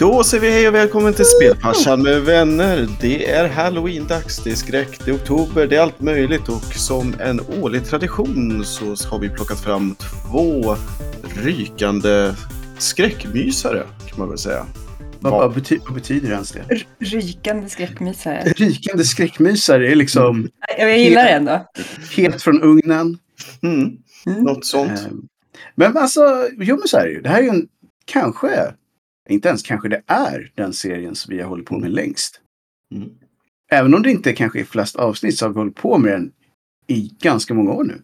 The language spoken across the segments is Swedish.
Då säger vi hej och välkommen till Spelfarsan med vänner. Det är halloween-dags, det är skräck, det är oktober, det är allt möjligt och som en årlig tradition så har vi plockat fram två rykande skräckmysare kan man väl säga. Vad, vad, bety vad betyder ens det? R- Rykande skräckmysare. Rykande skräckmysare är liksom Jag, jag gillar det ändå. helt från ugnen. Mm, Mm. något sånt. Eh, Men alltså, jo men så är det ju. Det här är ju en, kanske, inte ens kanske det är den serien som vi har hållit på med längst. Mm. Även om det inte kanske är flest avsnitt så har vi hållit på med den i ganska många år nu.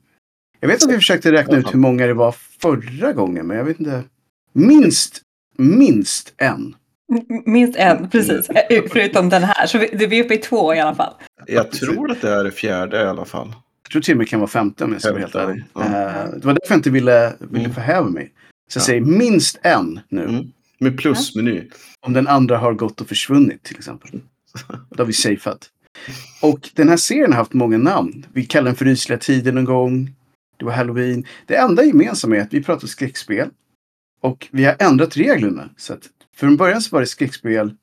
Jag vet att vi försökte räkna ut hur många det var förra gången, men jag vet inte. Minst, minst en. Minst en, precis. Eh, Förutom den här. Så vi, det blir uppe i två i alla fall. Jag tror att det är det fjärde i alla fall. Jag tror till och med det kan vara 15 om jag ska vara helt ärlig. ja. Eh, det var därför jag inte ville, ville Mm. förhäva mig. Så jag Ja. säger minst en nu. Mm. Med plusmeny. Om den andra har gått och försvunnit till exempel. Då har vi safeat. Och den här serien har haft många namn. Vi kallar den för Rysliga tider någon gång. Det var Halloween. Det enda gemensamma är att vi pratar skräckspel. Och vi har ändrat reglerna. Så att från början så var det skräckspel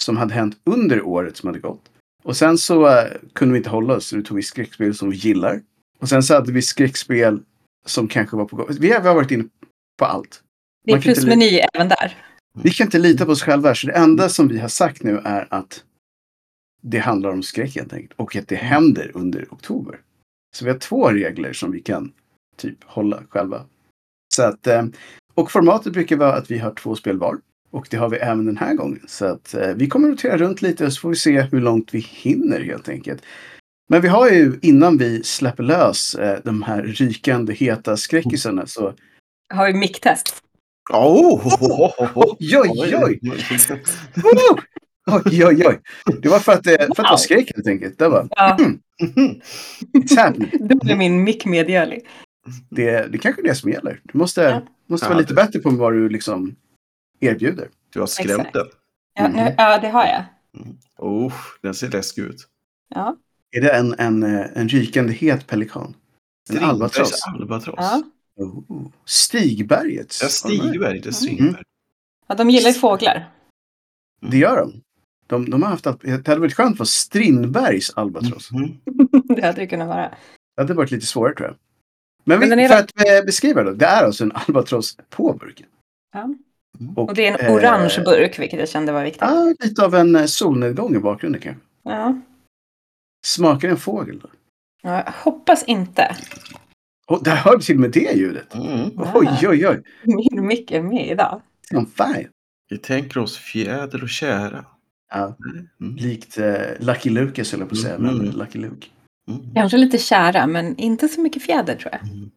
som hade hänt under året som hade gått. Och sen så eh, kunde vi inte hålla oss. Så då tog vi skräckspel som vi gillar. Och sen så hade vi skräckspel som kanske var på gång. Vi har, vi har varit inne på allt. Det är plusmeny även där. Vi kan inte lita på oss själva. Så det enda som vi har sagt nu är att det handlar om skräck helt enkelt. Och att det händer under oktober. Så vi har två regler som vi kan typ hålla själva. Så att, eh, och formatet brukar vara att vi har två spel var. Och det har vi även den här gången. Så att eh, vi kommer rotera runt lite så får vi se hur långt vi hinner helt enkelt. Men vi har ju innan vi släpper lös eh, de här rykande heta skräckisarna så Har vi micktest? Oh! Oj, oj, oj! Oj, oj, oj. Det var för att, eh, för att var skräck helt enkelt. Det var, Ja, happening. då blir min mick medgörlig. Det, det kanske är det som gäller. Du måste, Ja. måste Ja, vara lite det- bättre på vad du liksom erbjuder. Du har skrämt den. Ja, nu, ja det har jag. Oh, den ser läskig ut. Ja. Är det en, en, eh, en rykande het pelikan? En albatross? albatross. Ja. Oh. Stigbergets? Ja, Stigberg, det är Strindberg. ja, de gillar ju fåglar. Det gör de. De, de har haft, det hade varit skönt att få Strindbergs albatross. Mm. Det hade det kunnat vara. Det hade varit lite svårare tror jag. Men, vi, Men är för då- att eh, beskriva då. Det är alltså en albatross på burken. Ja. Och det är en eh, orange burk, vilket jag kände var viktigt. Ja, lite av en eh, solnedgång i bakgrunden kanske. Ja. Smakar en fågel då? Ja, jag hoppas inte. Och där hör vi till och med det ljudet. Mm. Oj, oj, oj. Min mick är med idag. On fire. Vi tänker oss fjäder och kära. Ja, Mm. likt eh, Lucky höll jag på att säga. Mm. Men Lucky Luke. Mm. Kanske lite kära, men inte så mycket fjäder tror jag. Mm.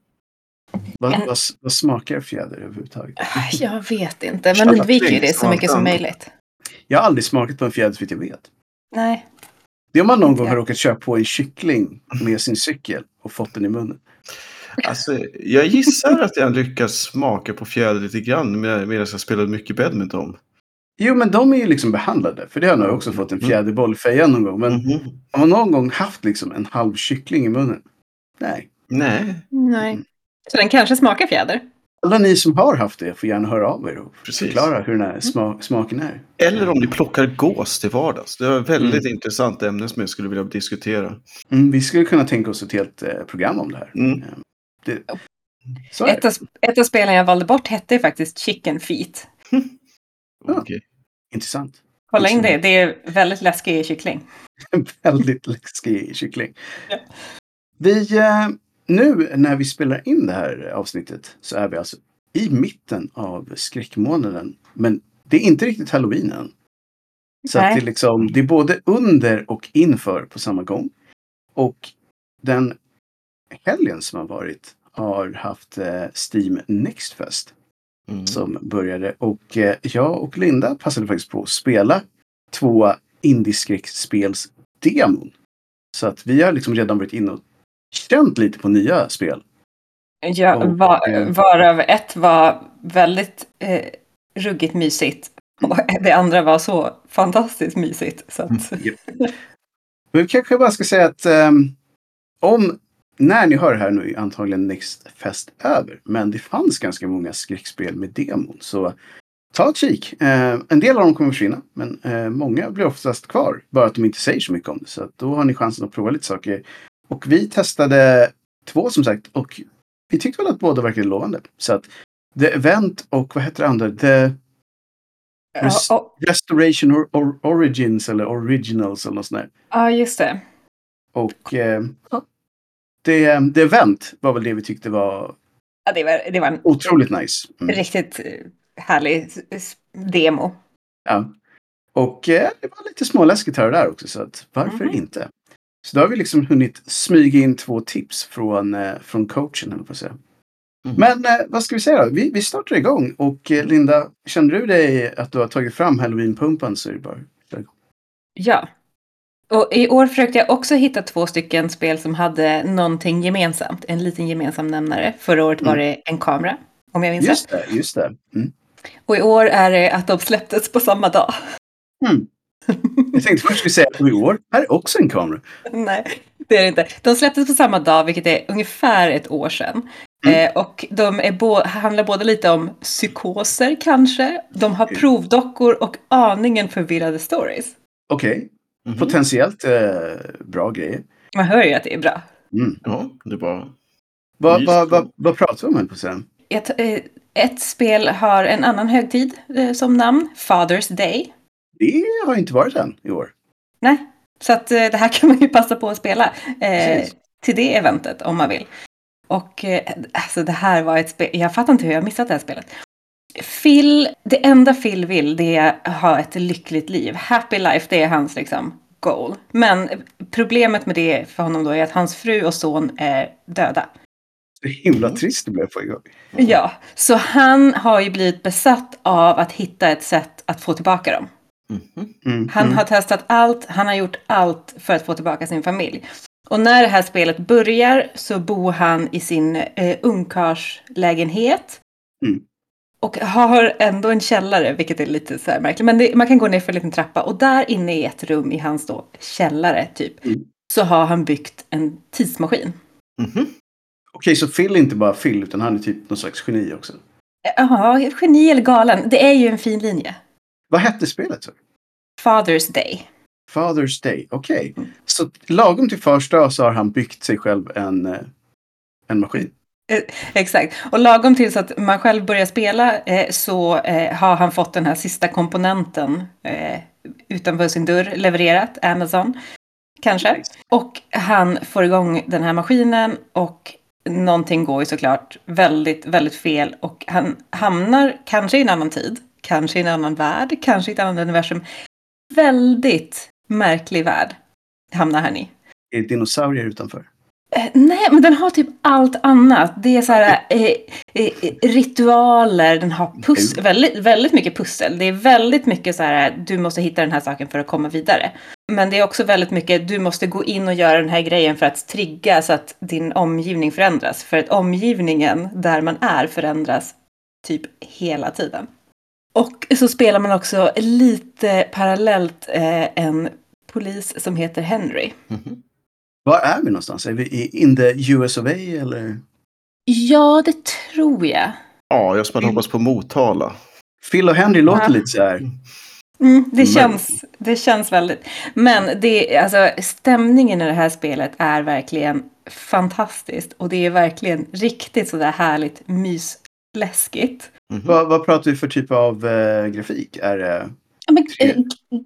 Vad, En- vad, vad smakar fjäder överhuvudtaget? Ah, Jag vet inte, men undviker ju det så mycket som möjligt. Jag har aldrig smakat på en fjäder så vitt jag vet. Nej. Det är om man någon gång har råkat köra på en kyckling med sin cykel och fått den i munnen. Alltså, jag gissar att jag lyckas smaka på fjäder lite grann med- medan jag spelade mycket badminton. Jo, men de är ju liksom behandlade. För det har jag också fått en fjäderboll i fejan någon gång. Men Mhm. har man någon gång haft liksom en halv kyckling i munnen? Nej. Nej, Nej. Så den kanske smakar fjäder? Alla ni som har haft det får gärna höra av er och Precis. förklara hur den här sma- smaken är. eller om ni plockar gås till vardags. Det var ett väldigt intressant ämne som jag skulle vilja diskutera. Mm, vi skulle kunna tänka oss ett helt eh, program om det här. Mm. Det, Ett av, ett av spelen jag valde bort hette faktiskt Chicken Feet. Okej. det. Intressant. Kolla in det, det är väldigt läskig kyckling. Väldigt läskig kyckling. Ja. Vi, eh, nu när vi spelar in det här avsnittet så är vi alltså i mitten av skräckmånaden. Men det är inte riktigt halloween än. Så det, är liksom, det är både under och inför på samma gång. Och den helgen som har varit har haft eh, Steam Next Fest Mm. som började. Och eh, jag och Linda passade faktiskt på att spela två indieskräckspelsdemon. Så att vi har liksom redan varit inne och känt lite på nya spel. Ja, Och, var, eh, varav ett var väldigt eh, ruggigt mysigt. Och det andra var så fantastiskt mysigt. Så att, Men vi kanske bara ska säga att ehm, om, när ni hör det här nu är antagligen Next Fest över. Men det fanns ganska många skräckspel med demon. Så ta ett kik. Eh, en del av dem kommer försvinna, men eh, många blir oftast kvar. Bara att de inte säger så mycket om det. Så att då har ni chansen att prova lite saker. Och vi testade två som sagt och vi tyckte väl att båda verkade lovande. Så att The Event och vad heter det andra? The Res- Ja, och- Restoration or, or, Origins eller Originals eller något sånt där. ja, just det. Och eh, det, The Event var väl det vi tyckte var Ja, det, var, det var en otroligt nice. Mm. riktigt eh, härlig demo. Ja. Och eh, det var lite småläskigt här och där också, så att varför Mhm. inte? Så då har vi liksom hunnit smyga in två tips från, eh, från coachen, eller på att säga. Mm. Men eh, vad ska vi säga då? Vi, vi startar igång och eh, Linda, känner du dig att du har tagit fram halloween-pumpan så är det bara Ja. Och i år försökte jag också hitta två stycken spel som hade någonting gemensamt. En liten gemensam nämnare. Förra året var det en kamera, om jag minns rätt. Just det, just det. Mm. Och i år är det att de släpptes på samma dag. Mm. Jag tänkte först skulle säga att i år, här är också en kamera. Nej, det är det inte. De släpptes på samma dag, vilket är ungefär ett år sedan. Mm. Eh, och de bo- handlar både lite om psykoser kanske. De har Mm. provdockor och aningen förvirrade stories. Okej, Mhm. potentiellt eh, bra grejer. Man hör ju att det är bra. Mm. Ja, det. Vad, Just vad, det. vad, vad pratar vi om här på sen? Ett, eh, ett spel har en annan högtid eh, som namn, Father's Day. Det har inte varit än i år. Nej, så att eh, det här kan man ju passa på att spela eh, till det eventet om man vill. Och eh, alltså det här var ett spel, jag fattar inte hur jag har missat det här spelet. Phil, det enda Phil vill det är att ha ett lyckligt liv. Happy life, det är hans liksom goal. Men problemet med det för honom då är att hans fru och son är döda. Det är himla Mm. trist det blev på en gång. Ja, så han har ju blivit besatt av att hitta ett sätt att få tillbaka dem. Mhm. Mm. Han mm. har testat allt, han har gjort allt för att få tillbaka sin familj. Och när det här spelet börjar så bor han i sin eh, ungkarlslägenhet. Mm. Och har ändå en källare, vilket är lite så märkligt. Men det, man kan gå ner för en liten trappa och där inne i ett rum i hans då källare typ. Mm. Så har han byggt en tidsmaskin. Mhm. Okej, så Phil är inte bara Phil, utan han är typ någon slags geni också. Ja, geni eller galen. Det är ju en fin linje. Vad hette spelet? Så? Father's Day. Father's Day, okej. Mm. Så lagom till fars dag så har han byggt sig själv en, eh, en maskin. Exakt. Och lagom till så att man själv börjar spela eh, så eh, har han fått den här sista komponenten eh, utanför sin dörr levererat, Amazon kanske. Och han får igång den här maskinen och någonting går ju såklart väldigt, väldigt fel och han hamnar kanske i en annan tid, kanske i en annan värld, kanske i ett annat universum. Väldigt märklig värld hamnar han i. Är det dinosaurier utanför? Eh, nej, men den har typ allt annat. Det är så här eh, eh, ritualer, den har pussel, väldigt, väldigt mycket pussel. Det är väldigt mycket så här, du måste hitta den här saken för att komma vidare. Men det är också väldigt mycket, du måste gå in och göra den här grejen för att trigga så att din omgivning förändras. För att omgivningen där man är förändras typ hela tiden. Och så spelar man också lite parallellt eh, en polis som heter Henry. Mhm. Var är vi någonstans? Är vi i in the US of A eller? Ja, det tror jag. Ja, jag som hade hoppats på Motala. Phil och Henry låter Ja. lite så här. Mm, det, Men- känns, det känns väldigt. Men det, alltså, stämningen i det här spelet är verkligen fantastiskt. Och det är verkligen riktigt sådär härligt mysläskigt. Mhm. Vad, vad pratar vi för typ av eh, grafik? Är det... Ja, men, eh,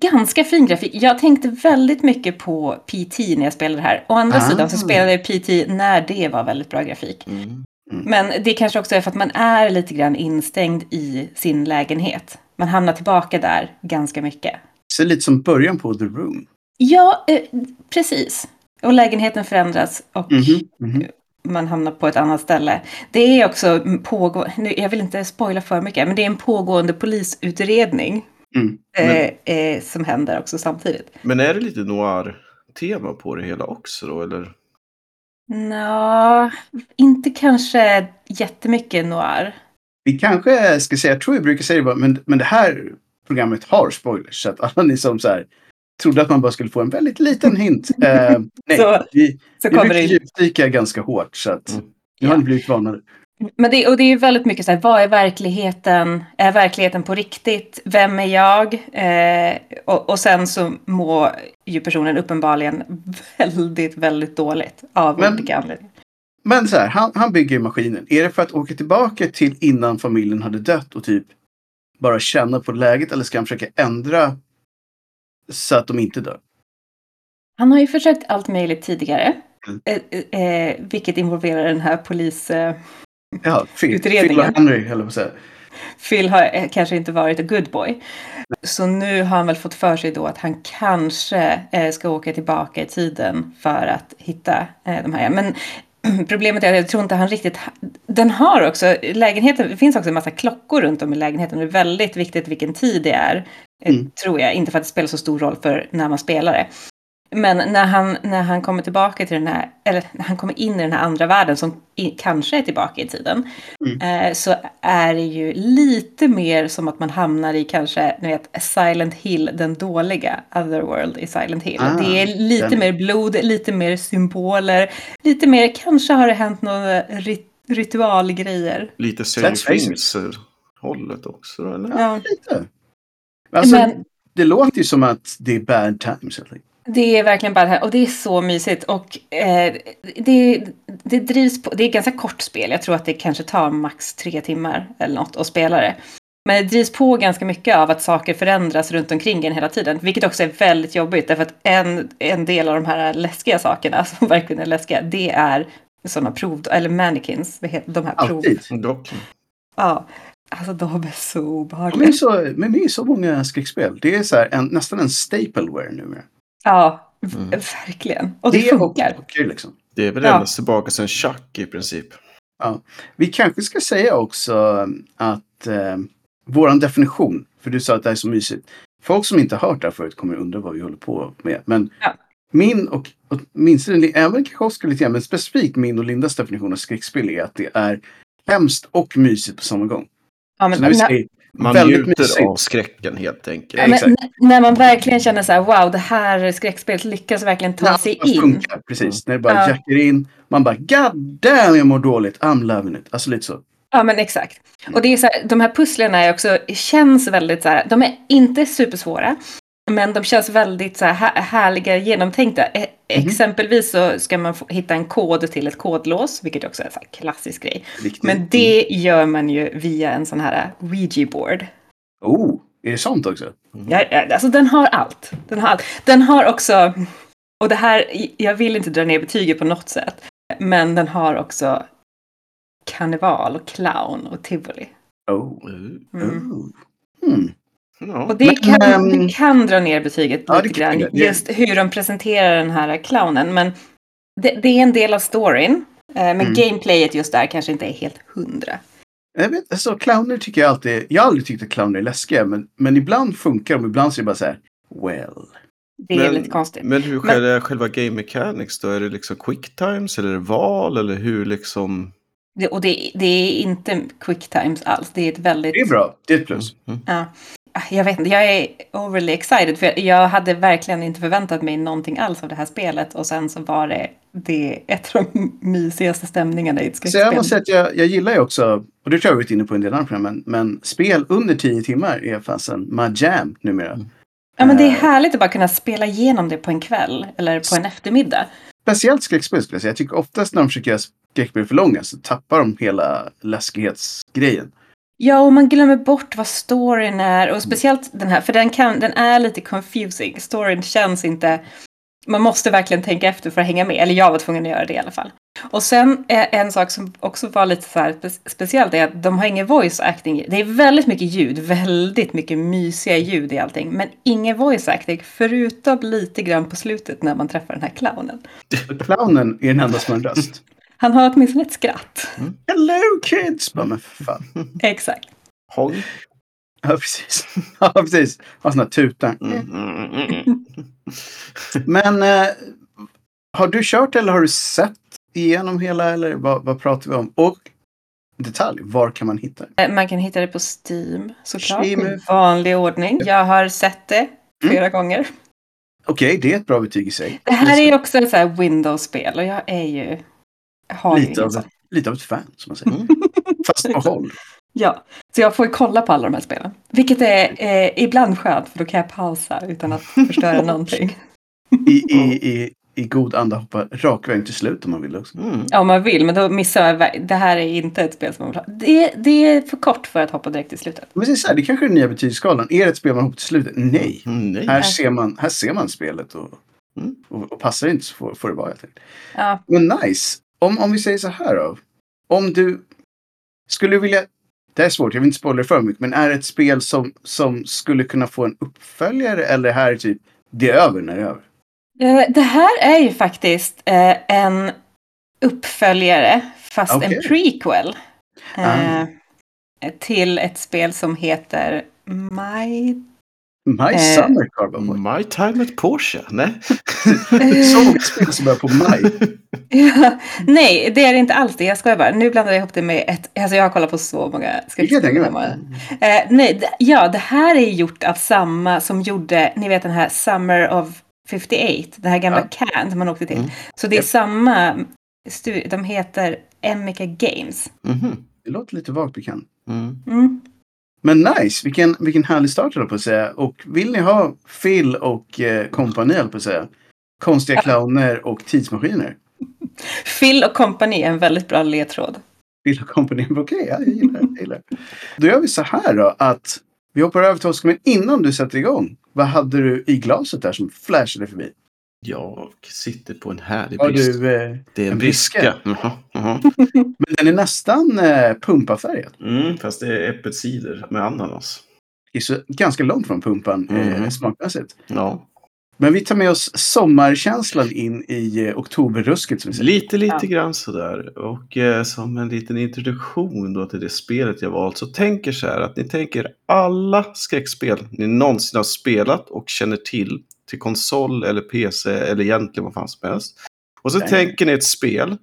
ganska fin grafik. Jag tänkte väldigt mycket på PT när jag spelade det här. Å andra Ah. sidan så spelade jag PT när det var väldigt bra grafik. Mm. Men det kanske också är för att man är lite grann instängd i sin lägenhet. Man hamnar tillbaka där ganska mycket. ser lite som början på The Room. Ja, eh, precis. Och lägenheten förändras och Mhm, mhm. man hamnar på ett annat ställe. Det är också pågående, jag vill inte spoila för mycket, men det är en pågående polisutredning Mm. Men, eh, eh, som händer också samtidigt. Men är det lite noir-tema på det hela också då, eller? Nå, inte kanske jättemycket noir. vi kanske ska säga, jag tror jag brukar säga det bara, men, men det här programmet har spoilers. Så att alla ni som så här, trodde att man bara skulle få en väldigt liten hint. Eh, nej, Så- vi, Så vi kommer brukar djupdyka ganska hårt. Så att Mm. nu har blivit varnade. Men det, och det är ju väldigt mycket så här, vad är verkligheten? Är verkligheten på riktigt? Vem är jag? Eh, och, och sen så mår ju personen uppenbarligen väldigt, väldigt dåligt av Men- olika anledningar. Men så här, han, han bygger ju maskinen. Är det för att åka tillbaka till innan familjen hade dött och typ bara känna på läget eller ska han försöka ändra så att de inte dör? Han har ju försökt allt möjligt tidigare. Mm. Eh, eh, vilket involverar den här polis... Ja, Phil. Phil och Henry, eller vad säga. Phil har eh, kanske inte varit a good boy. Så nu har han väl fått för sig då att han kanske eh, ska åka tillbaka i tiden för att hitta eh, de här. Men problemet är att jag tror inte han riktigt... Den har också... Lägenheten, det finns också en massa klockor runt om i lägenheten. Det är väldigt viktigt vilken tid det är. Mm. Tror jag. Inte för att det spelar så stor roll för när man spelar det. Men när han, när han kommer tillbaka till den här, eller när han kommer in i den här andra världen som i, kanske är tillbaka i tiden. Eh, så är det ju lite mer som att man hamnar i kanske, ni vet, Silent Hill, den dåliga Otherworld i Silent Hill. Ah, det är lite den. mer blod, lite mer symboler, lite mer, kanske har det hänt några rit, ritualgrejer. Lite. Things-hållet också, eller? Ja. Lite. Alltså, Men- Det låter ju som att det är bad times. Eller? Det är verkligen bara det här och det är så mysigt och eh, det, det drivs på, det är ett ganska kort spel, jag tror att det kanske tar max tre timmar eller något att spela det. Men det drivs på ganska mycket av att saker förändras runt omkring en hela tiden, vilket också är väldigt jobbigt därför att en, en del av de här läskiga sakerna som verkligen är läskiga, det är sådana prov, eller mannequins, de här prov. Alltid. Dock. Ja, alltså de är så De är obehagliga. så, men det är så många skräckspel. Det är så här en, nästan en stapleware numera. Ja, Mm. verkligen. Och det, funkar. och böcker liksom. Det är väl Ja. endast tillbaka sen Chuck i princip. Vi kanske ska säga också att eh, våran definition, för du sa att det här är så mysigt. Folk som inte har hört det här förut kommer undra vad vi håller på med. Men Ja. min och åtminstone, även kanske Oskar lite grann, men specifikt min och Lindas definition av skräckspel är att det är hemskt och mysigt på samma gång. Ja, men, Så när vi säger Man väldigt njuter mysigt. av skräcken helt enkelt. Ja, men när man verkligen känner så här, wow, det här skräckspelet lyckas verkligen ta När sig in. Funkar, precis. När det bara Ja. jackar in. Man bara God damn jag mår dåligt. I'm loving it. Alltså lite så. Ja, men exakt. Och det är så här, de här pusslen är också, känns väldigt så här, de är inte supersvåra. Men de känns väldigt så här, här- härliga, genomtänkta. E- Exempelvis så ska man få hitta en kod till ett kodlås, vilket också är en så här klassisk grej. Riktigt. Men det gör man ju via en sån här Ouija-board. Oh, är det sånt också? Ja, ja, alltså den har allt. Den har allt. Den har också, och det här, jag vill inte dra ner betyget på något sätt, men den har också karneval och clown och tivoli. Oh. Mm. Mm. oh. Hmm. Ja. Och det Men, kan, ehm, det kan dra ner betyget ja, lite grann, just hur de presenterar den här clownen. Men det, det är en del av storyn, eh, men Mm. gameplayet just där kanske inte är helt hundra. Jag vet, alltså, clowner tycker jag alltid... Jag har aldrig tyckt att clowner är läskiga, men, men ibland funkar de. Ibland så är det bara så här, well. Det är Men- lite konstigt. Men hur Men- är själva game mechanics då? Är det liksom quick times eller är det val eller hur liksom? Det, och det, det är inte quick times alls. Det är ett väldigt... Det är bra. Det är ett plus. Mm. Ja. Jag vet inte, jag är overly excited för jag, hade verkligen inte förväntat mig någonting alls av det här spelet och sen så var det, det ett av de mysigaste stämningarna i ett Så jag skräckspel. måste säga att jag, jag gillar ju också, och det tror jag vi varit inne på en del andra program, men, men spel under 10 timmar är fasen my jam numera. Ja men det är Eh, härligt att bara kunna spela igenom det på en kväll eller på en eftermiddag. Speciellt skräckspel skulle jag säga. Jag tycker oftast när de försöker göra skräckspel för långa så tappar de hela läskighetsgrejen. Ja, och man glömmer bort vad storyn är. Och speciellt den här, för den, kan, den är lite confusing. Storyn känns inte... Man måste verkligen tänka efter för att hänga med. Eller jag var tvungen att göra det i alla fall. Och sen eh, en sak som också var lite så här speciellt är att de har ingen voice acting. Det är väldigt mycket ljud, väldigt mycket mysiga ljud i allting. Men ingen voice acting, förutom lite grann på slutet när man träffar den här clownen. Clownen är den enda som har en röst. Han har åtminstone ett skratt. Hello kids! Bara, men fan. Exakt. Honk? Ja, precis. Ja, precis. Har såna tutar. Mm, mm, mm, mm. Men eh, har du kört eller har du sett igenom hela eller vad, vad pratar vi om? Och detalj, var kan man hitta det? Eh, Man kan hitta det på Steam såklart. Steam. I vanlig ordning. Jag har sett det flera gånger. Okej, det är ett bra betyg i sig. Det här är ju också ett Windows-spel och jag är ju... Har Lite av lite av ett fan, som man säger. Mm. Fast på håll. Ja, så jag får ju kolla på alla de här spelen. Vilket är eh, ibland skönt, för då kan jag pausa utan att förstöra någonting. I, i, i, I god anda hoppa rak väg till slut om man vill också. Mm. Ja, om man vill, men då missar jag. Det här är inte ett spel som man vill ha. Det, det är för kort för att hoppa direkt till slutet. Men det är så här, det kanske är den nya betygsskalan. Är det ett spel man hoppar till slutet? Nej. Mm, nej. Här ser man, här ser man spelet och, Mm. och, och passar det inte så får, får det vara helt enkelt. Ja, Men nice. Om, om vi säger så här då. Om du skulle vilja... Det här är svårt, jag vill inte spoila för mycket. Men är det ett spel som, som skulle kunna få en uppföljare? Eller här är typ, det är över när det är över? Eh, Det här är ju faktiskt eh, en uppföljare, fast Okej. en prequel. eh, Ah. Till ett spel som heter My... My Eh, Summer Carbon Boy. My time at Porsche? Nej. Så många spel som börjar på maj. Ja, nej, det är inte alls det. Jag skojar bara. Nu blandar jag ihop det med ett... Alltså jag har kollat på så många Det mig. Eh, nej, ja, det här är gjort av samma som gjorde, ni vet den här Summer of 58, det här gamla Cannes som man åkte till. Mm. Så det är Japp. samma, stu- de heter Emica Games. Mhm. Det låter lite vagt bekant. Mm. Mm. Men nice, vilken, vilken härlig start jag på att säga. Och vill ni ha Phil och eh, kompani på att säga. Konstiga clowner och tidsmaskiner. Phil och Company är en väldigt bra ledtråd. Phil och kompani, okej, ja, jag gillar det. jag gillar det. Då gör vi så här då att vi hoppar över till Oskar, men innan du sätter igång. Vad hade du i glaset där som flashade förbi? Jag sitter på en härlig Har brist. du, eh, Det är en briska. briska? Men den är nästan eh, pumpafärgad. Mm, fast det är äppelcider med ananas. Det är så ganska långt från pumpan eh, Mhm. smakmässigt. Ja. Men vi tar med oss sommarkänslan in i eh, oktoberrusket. Som vi säger. Lite, lite Ja. grann sådär. Och eh, som en liten introduktion då till det spelet jag valt så tänker så här att ni tänker alla skräckspel ni någonsin har spelat och känner till till konsol eller PC eller egentligen vad fan som helst. Och så Nej. tänker ni ett spel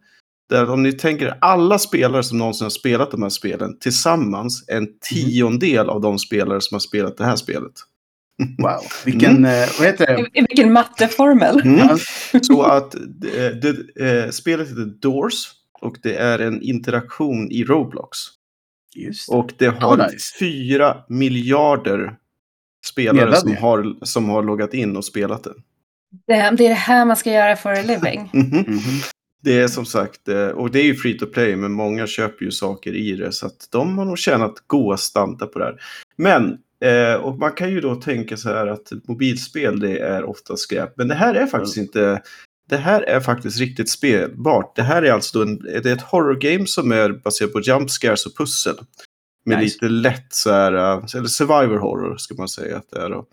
där om ni tänker alla spelare som någonsin har spelat de här spelen tillsammans en tiondel av de spelare som har spelat det här spelet. Wow, vilken, eh, vad heter det? I- Vilken matteformel. Mm. Så att eh, det, eh, spelet heter Doors och det är en interaktion i Roblox. just det. Och det har Oh, nice. fyra miljarder spelare som Medlemmar. har, som har loggat in och spelat det. Det, det är det här man ska göra for a living. Mhm. Mhm. Det är som sagt, eh, och det är ju free to play, men många köper ju saker i det. Så att de har nog tjänat goda slantar på det här. Men, eh, och man kan ju då tänka så här att mobilspel det är ofta skräp. Men det här är faktiskt inte, det här är faktiskt riktigt spelbart. Det här är alltså då en, det är ett horror game som är baserat på jump scares och pussel. Med Nice. lite lätt så här, eh, eller survivor horror ska man säga att det är då.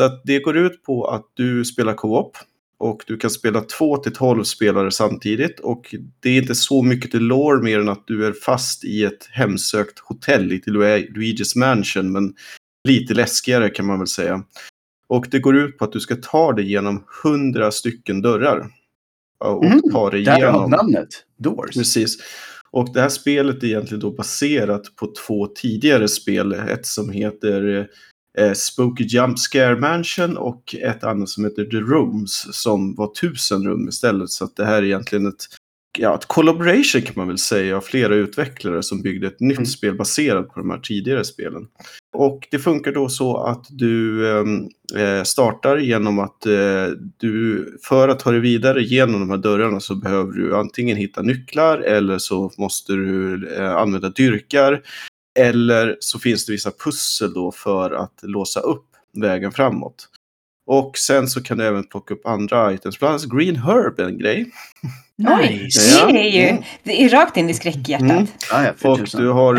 Så att det går ut på att du spelar co-op. Och du kan spela 2 till 12 spelare samtidigt. Och det är inte så mycket till lore mer än att du är fast i ett hemsökt hotell i Lu- Luigi's Mansion. Men lite läskigare kan man väl säga. Och det går ut på att du ska ta dig genom 100 stycken dörrar. Och Mhm. ta dig Därav igenom. namnet. Doors. Precis. Och det här spelet är egentligen då baserat på två tidigare spel. Ett som heter eh, Spooky Jump Scare Mansion och ett annat som heter The Rooms som var tusen rum istället. Så att det här är egentligen ett, ja, ett collaboration kan man väl säga av flera utvecklare som byggde ett nytt Mm. spel baserat på de här tidigare spelen. Och det funkar då så att du ehm, eh, startar genom att eh, du, för att ta dig vidare genom de här dörrarna så behöver du antingen hitta nycklar eller så måste du eh, använda dyrkar. Eller så finns det vissa pussel då för att låsa upp vägen framåt. Och sen så kan du även plocka upp andra items. Bland annat Green Herb är en grej. Nice. Det är ju Mm. det är rakt in i skräckhjärtat. Mm. Ja, ja, Och du har,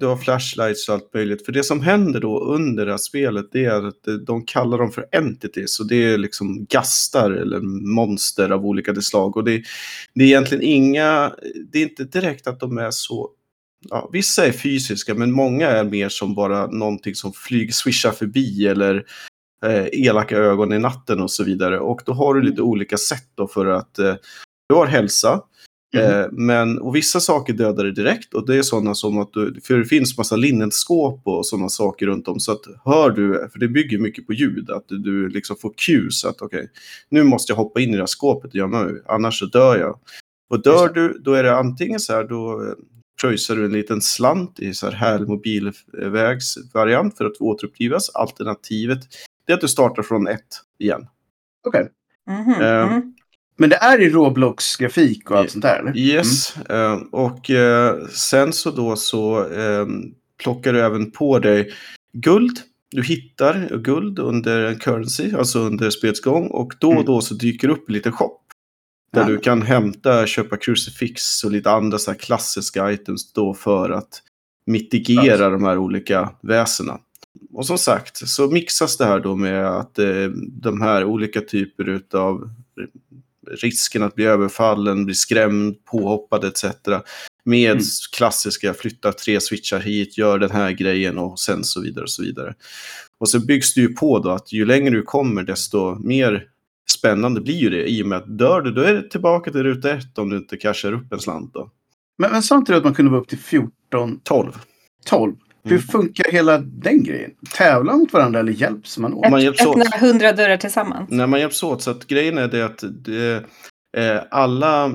du har flashlights och allt möjligt. För det som händer då under det här spelet det är att de kallar dem för entities. Och det är liksom gastar eller monster av olika slag. Och det, det är egentligen inga, det är inte direkt att de är så Ja, vissa är fysiska men många är mer som bara någonting som flyger, swishar förbi eller eh, elaka ögon i natten och så vidare. Och då har du lite olika sätt då för att eh, du har hälsa. Mhm. Eh, men, och vissa saker dödar dig direkt och det är sådana som att du, för det finns massa linnenskåp och sådana saker runt om. Så att hör du, för det bygger mycket på ljud, att du, du liksom får cues att okej, nu måste jag hoppa in i det här skåpet och gömma mig, annars så dör jag. Och dör du, då är det antingen så här, då eh, pröjsar du en liten slant i så här härlig mobilvägsvariant för att återuppgivas. Alternativet det är att du startar från ett igen. Okej. Mhm, Eh, mhm. Men det är i Roblox-grafik och allt sånt där? Eller? Yes, eh, och eh, sen så då så eh, plockar du även på dig guld. Du hittar guld under en currency, alltså under spelets gång. Och då och Mm. då så dyker upp en liten shop. Där Ja. du kan hämta, köpa crucifix och lite andra så här klassiska items då för att mitigera Alltså. de här olika väsena. Och som sagt så mixas det här då med att eh, de här olika typer utav risken att bli överfallen, bli skrämd, påhoppad etc. Med Mm. klassiska flytta tre switchar hit, gör den här grejen och sen så vidare och så vidare. Och så byggs det ju på då att ju längre du kommer desto mer spännande blir ju det i och med att dör du då är det tillbaka till ruta ett om du inte cashar upp en slant då. Men, men du att man kunde vara upp till 14, 12. 12? Hur Mm. funkar hela den grejen? Tävlar mot varandra eller hjälps man åt? man hjälps åt. Öppna hundra dörrar tillsammans. När man hjälps åt så att grejen är det att det, eh, alla,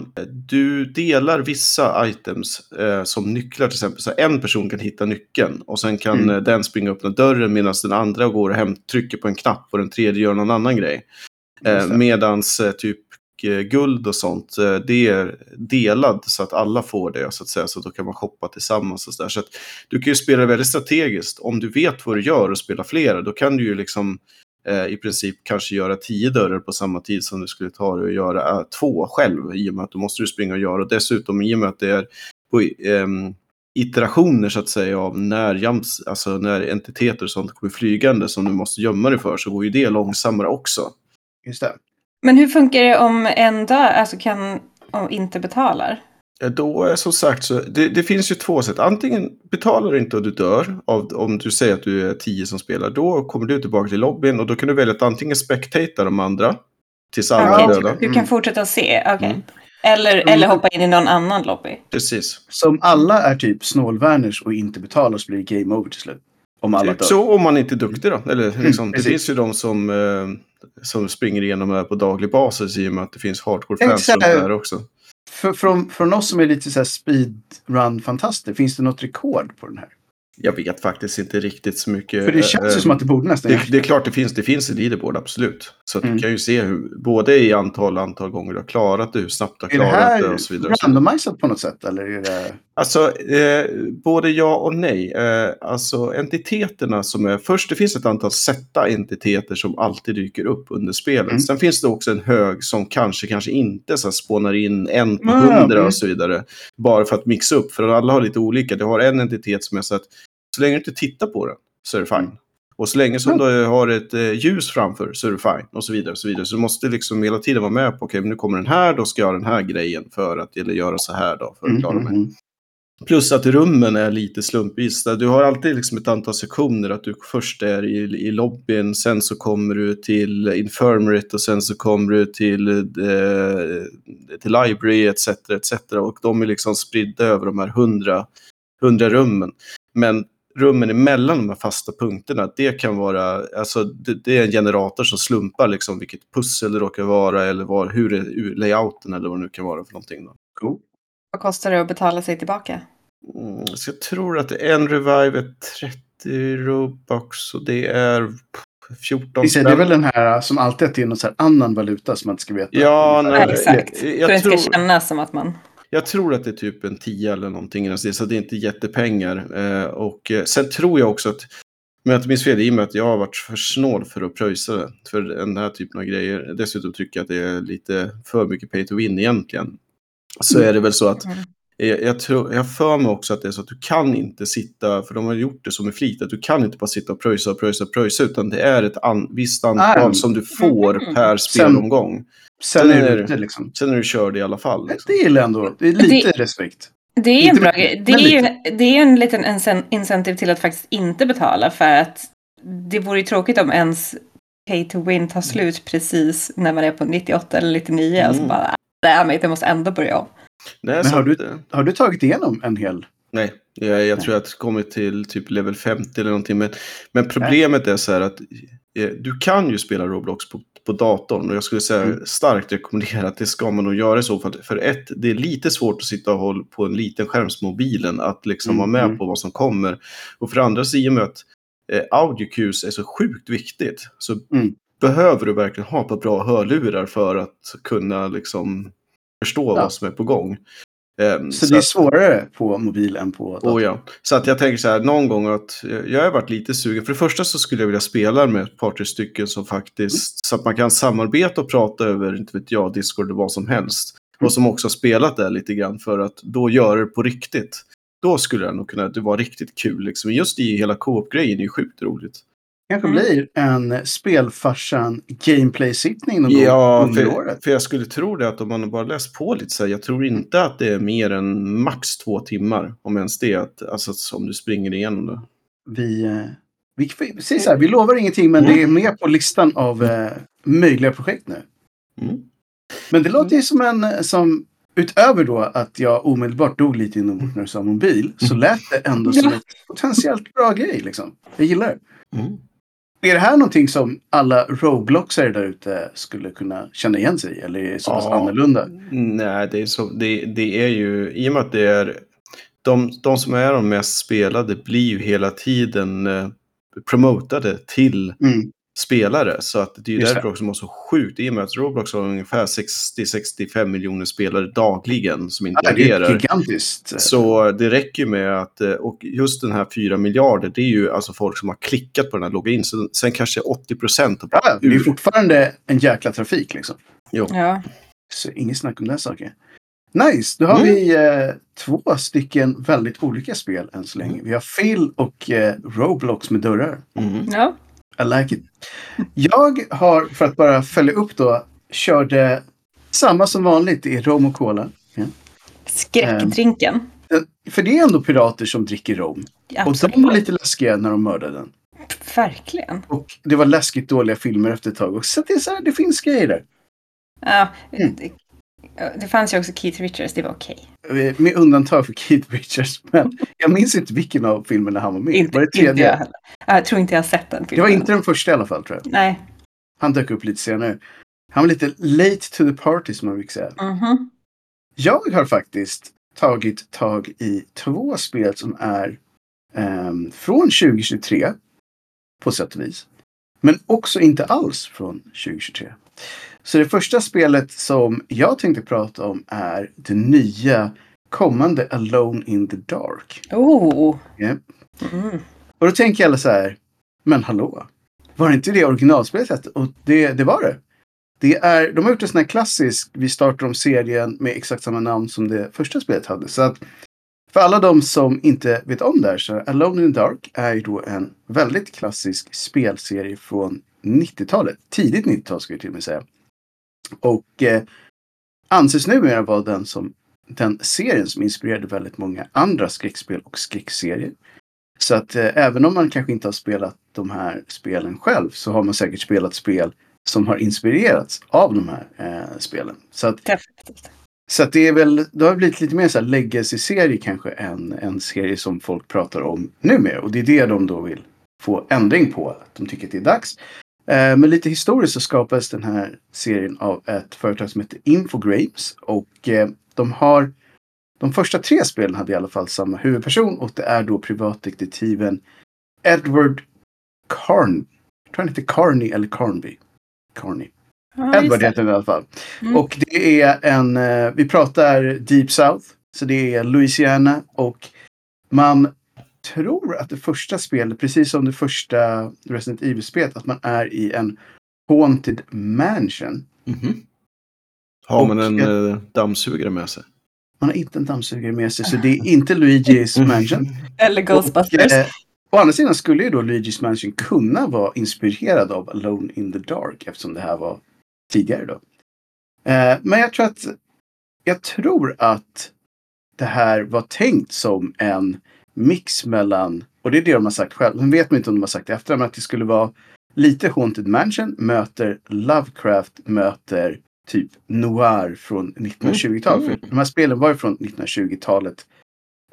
du delar vissa items eh, som nycklar till exempel. Så en person kan hitta nyckeln och sen kan Mm. eh, den springa upp öppna dörren medan den andra går och hem, trycker på en knapp och den tredje gör någon annan grej. Eh, det. medans eh, typ Eh, guld och sånt, eh, det är delad så att alla får det så att säga. Så då kan man shoppa tillsammans och så där. Så att du kan ju spela väldigt strategiskt. Om du vet vad du gör och spelar flera, då kan du ju liksom eh, i princip kanske göra tio dörrar på samma tid som du skulle ta dig att göra eh, två själv. I och med att då måste du springa och göra. Och dessutom i och med att det är på eh, iterationer så att säga av när, jams, alltså när entiteter och sånt kommer flygande som du måste gömma dig för så går ju det långsammare också. Just det. Men hur funkar det om en dör, alltså kan, och inte betalar? Då är som sagt så, det, det finns ju två sätt. Antingen betalar du inte och du dör, av, om du säger att du är tio som spelar, då kommer du tillbaka till lobbyn och då kan du välja att antingen spectata de andra tills alla Okej, är döda. Du kan Mm. fortsätta se, okej. Mm. Eller, Mm. eller hoppa in i någon annan lobby. Precis. Så om alla är typ snålvärners och inte betalar så blir det game over till slut. Om alla Typ dör. så om man inte är duktig då. Eller, liksom, det precis. finns ju de som, eh, som springer igenom det här på daglig basis i och med att det finns hardcore-fans där också. För, från, från oss som är lite så här speedrun-fantaster, finns det något rekord på den här? Jag vet faktiskt inte riktigt så mycket. För det känns ju eh, som att det borde nästan Det, det är klart det finns, det finns i leaderboard, absolut. Så Mm. du kan ju se hur, både i antal antal gånger du har klarat det, hur snabbt du har Är det klarat det här och så vidare. Så- randomiserat på något sätt? Eller är det... Alltså, eh, både ja och nej. Eh, alltså entiteterna som är, först det finns ett antal sätta entiteter som alltid dyker upp under spelet. Mm. Sen finns det också en hög som kanske, kanske inte så här, spånar in en på hundra mm. och så vidare. Bara för att mixa upp, för alla har lite olika. Du har en entitet som är så att så länge du inte tittar på den så är det fine. Mm. Och så länge som Mm. du har ett eh, ljus framför så är det fine. Och så vidare. Och så, vidare. så du måste liksom hela tiden vara med på, okej, men nu kommer den här, då ska jag ha den här grejen för att, eller göra så här då, för att Mm, klara mig. mm. Plus att rummen är lite slumpvis. Du har alltid liksom ett antal sektioner. Att du först är i, i lobbyn, sen så kommer du till infirmaryt och sen så kommer du till, eh, till library etc. etc. Och de är liksom spridda över de här hundra, hundra rummen. Men rummen emellan de här fasta punkterna, det kan vara, alltså det, det är en generator som slumpar liksom vilket pussel det råkar vara eller var, hur är layouten eller vad det nu kan vara för någonting. Då. Cool. Vad kostar det att betala sig tillbaka? Mm, så jag tror att en revive är 30 Robux och det är 14 Visst är det väl den här som alltid är till någon så här annan valuta som man inte ska veta? Ja, nej, exakt. jag För att det tror- ska kännas som att man... Jag tror att det är typ en 10 eller någonting. Så det är inte jättepengar. Eh, och eh, sen tror jag också att, om jag inte minns fel, i och med att jag har varit för snål för att pröjsa det, för den här typen av grejer. Dessutom tycker jag att det är lite för mycket pay to win egentligen. Så Mm. är det väl så att Mm. jag, tror, jag för mig också att det är så att du kan inte sitta, för de har gjort det som med flit, att du kan inte bara sitta och pröjsa och pröjsa och pröjsa, utan det är ett an, visst antal Ah. som du får Mhm. per spelomgång. Sen Sen är det det- ute liksom. Sen är du körd i alla fall. Det Liksom. gillar jag ändå. Det är lite respekt. Det är en bra mycket. Det är ju det är en liten incen- incentive till att faktiskt inte betala för att det vore ju tråkigt om ens pay to win tar slut precis när man är på 98 eller 99 och så Mm. bara damn it, jag måste ändå börja om. Nej, Men har du- Har du tagit igenom en hel? Nej, jag, jag tror att jag kommit till typ level 50 eller någonting. Men, men problemet är så här att eh, du kan ju spela Roblox på, på datorn och jag skulle säga Mm. starkt rekommendera att det ska man nog göra i så fall. För ett, det är lite svårt att sitta och hålla på en liten skärmsmobilen att liksom Mm, vara med mm. på vad som kommer. Och för andra så i och med att eh, audio cues är så sjukt viktigt så Mm. Behöver du verkligen ha på bra hörlurar för att kunna liksom förstå Ja. vad som är på gång. Ehm, Så det är att- svårare på mobil än på dator. Oh ja. Så att jag tänker så här, någon gång att jag har varit lite sugen. För det första så skulle jag vilja spela med ett par, tre stycken som faktiskt, så att man kan samarbeta och prata över, inte vet jag, Discord eller vad som helst. Mm. Och som också har spelat där lite grann för att då göra det på riktigt. Då skulle det nog kunna det vara riktigt kul. Liksom. Just i hela co-op-grejen är ju sjukt roligt. Kanske Mm. blir en spelfarsan gameplay-sittning någon Ja, gång under för, året. för jag skulle tro det att om man bara läst på lite så här, jag tror inte att det är mer än max två timmar. Om ens det, att, alltså om du springer igenom det. Vi, eh, vi, precis så här, vi lovar ingenting men Mm. det är med på listan av eh, möjliga projekt nu. Mm. Men det låter ju som en, eh, som utöver då att jag omedelbart dog lite inombords när du sa mobil, så lät det ändå som en potentiellt bra grej liksom. Jag gillar det. Mm. Är det här någonting som alla Robloxare där ute skulle kunna känna igen sig i? Eller är det så pass Ja. annorlunda? Nej, det är, så, det, det är ju, i och med att det är, de, de som är de mest spelade blir ju hela tiden eh, promotade till Mm. Spelare. Så att det är ju Just det. därför också de var så sjukt, i och med att Roblox har ungefär 60-65 miljoner spelare dagligen som Ja, det är interagerar. gigantiskt. Så det räcker med att, eh, och just den här 4 miljarder, det är ju alltså folk som har klickat på den här logga in. Så sen kanske 80 procent. Ja, det är fortfarande en jäkla trafik liksom. Ja. Så inget snack om den saken. Nice, då har Mm. vi eh, två stycken väldigt olika spel än så länge. Vi har Phil och eh, Roblox med dörrar. Mm. ja. I like it. Jag har, för att bara följa upp då, körde samma som vanligt i rom och cola. Ja. Skräckdrinken. Den- För det är ändå pirater som dricker rom. Och Absolut. de var lite läskiga när de mördade den. Verkligen. Och det var läskigt dåliga filmer efter ett tag. Och så det, är så här, det finns grejer där. Ja, Mm. Det, det fanns ju också Keith Richards, det var okej. Eh, Med undantag för Keith Richards. Men jag minns inte vilken av filmerna han var med i. Inte, Var det inte jag tredje? heller. Jag tror inte jag har sett den Det filmen. var inte den första i alla fall tror jag. Nej. Han dök upp lite senare. Han var lite late to the party som man brukar säga. Mhm. Jag har faktiskt tagit tag i två spel som är ehm, från 2023 på sätt och vis. Men också inte alls från 2023. Så det första spelet som jag tänkte prata om är det nya kommande Alone in the Dark. Oh. Ja. Mm. Och då tänker alla så här, men hallå? Var det inte det originalspelet? Och det, det var det. det är, de har gjort en sån här klassisk, vi startar om serien med exakt samma namn som det första spelet hade. Så att för alla de som inte vet om det här så Alone in the Dark är ju då en väldigt klassisk spelserie från 90-talet. Tidigt 90-tal ska vi till och med säga. Och eh, anses numera vara den, som, den serien som inspirerade väldigt många andra skräckspel och skräckserier. Så att eh, även om man kanske inte har spelat de här spelen själv så har man säkert spelat spel som har inspirerats av de här eh, spelen. Så att, Definitivt. så att det är väl, det har blivit lite mer så här legacy-serie kanske än en serie som folk pratar om numera. Och det är det de då vill få ändring på. Att de tycker att det är dags. Eh, men lite historiskt så skapades den här serien av ett företag som heter Infogrames. Och eh, de har de första tre spelen hade i alla fall samma huvudperson och det är då privatdetektiven Edward Carn. Jag tror han heter Carney eller Carnby. Carney. Just Edward heter han i alla fall. Mm. Och det är en, eh, vi pratar Deep South. Så det är Louisiana och man tror att det första spelet, precis som det första Resident Evil-spelet, att man är i en Haunted Mansion. Mhm. Har man en ett- eh, dammsugare med sig? Man har inte en dammsugare med sig, så det är inte Luigi's Mansion. Eller Ghostbusters. Och, eh, å andra sidan skulle ju då Luigi's Mansion kunna vara inspirerad av Alone in the Dark eftersom det här var tidigare då. Eh, men jag tror att jag tror att det här var tänkt som en mix mellan, och det är det de har sagt själv, men vet man inte om de har sagt det efter, men att det skulle vara lite Haunted Mansion möter Lovecraft möter typ Noir från 1920-talet. Mm. De här spelen var ju från 1920-talet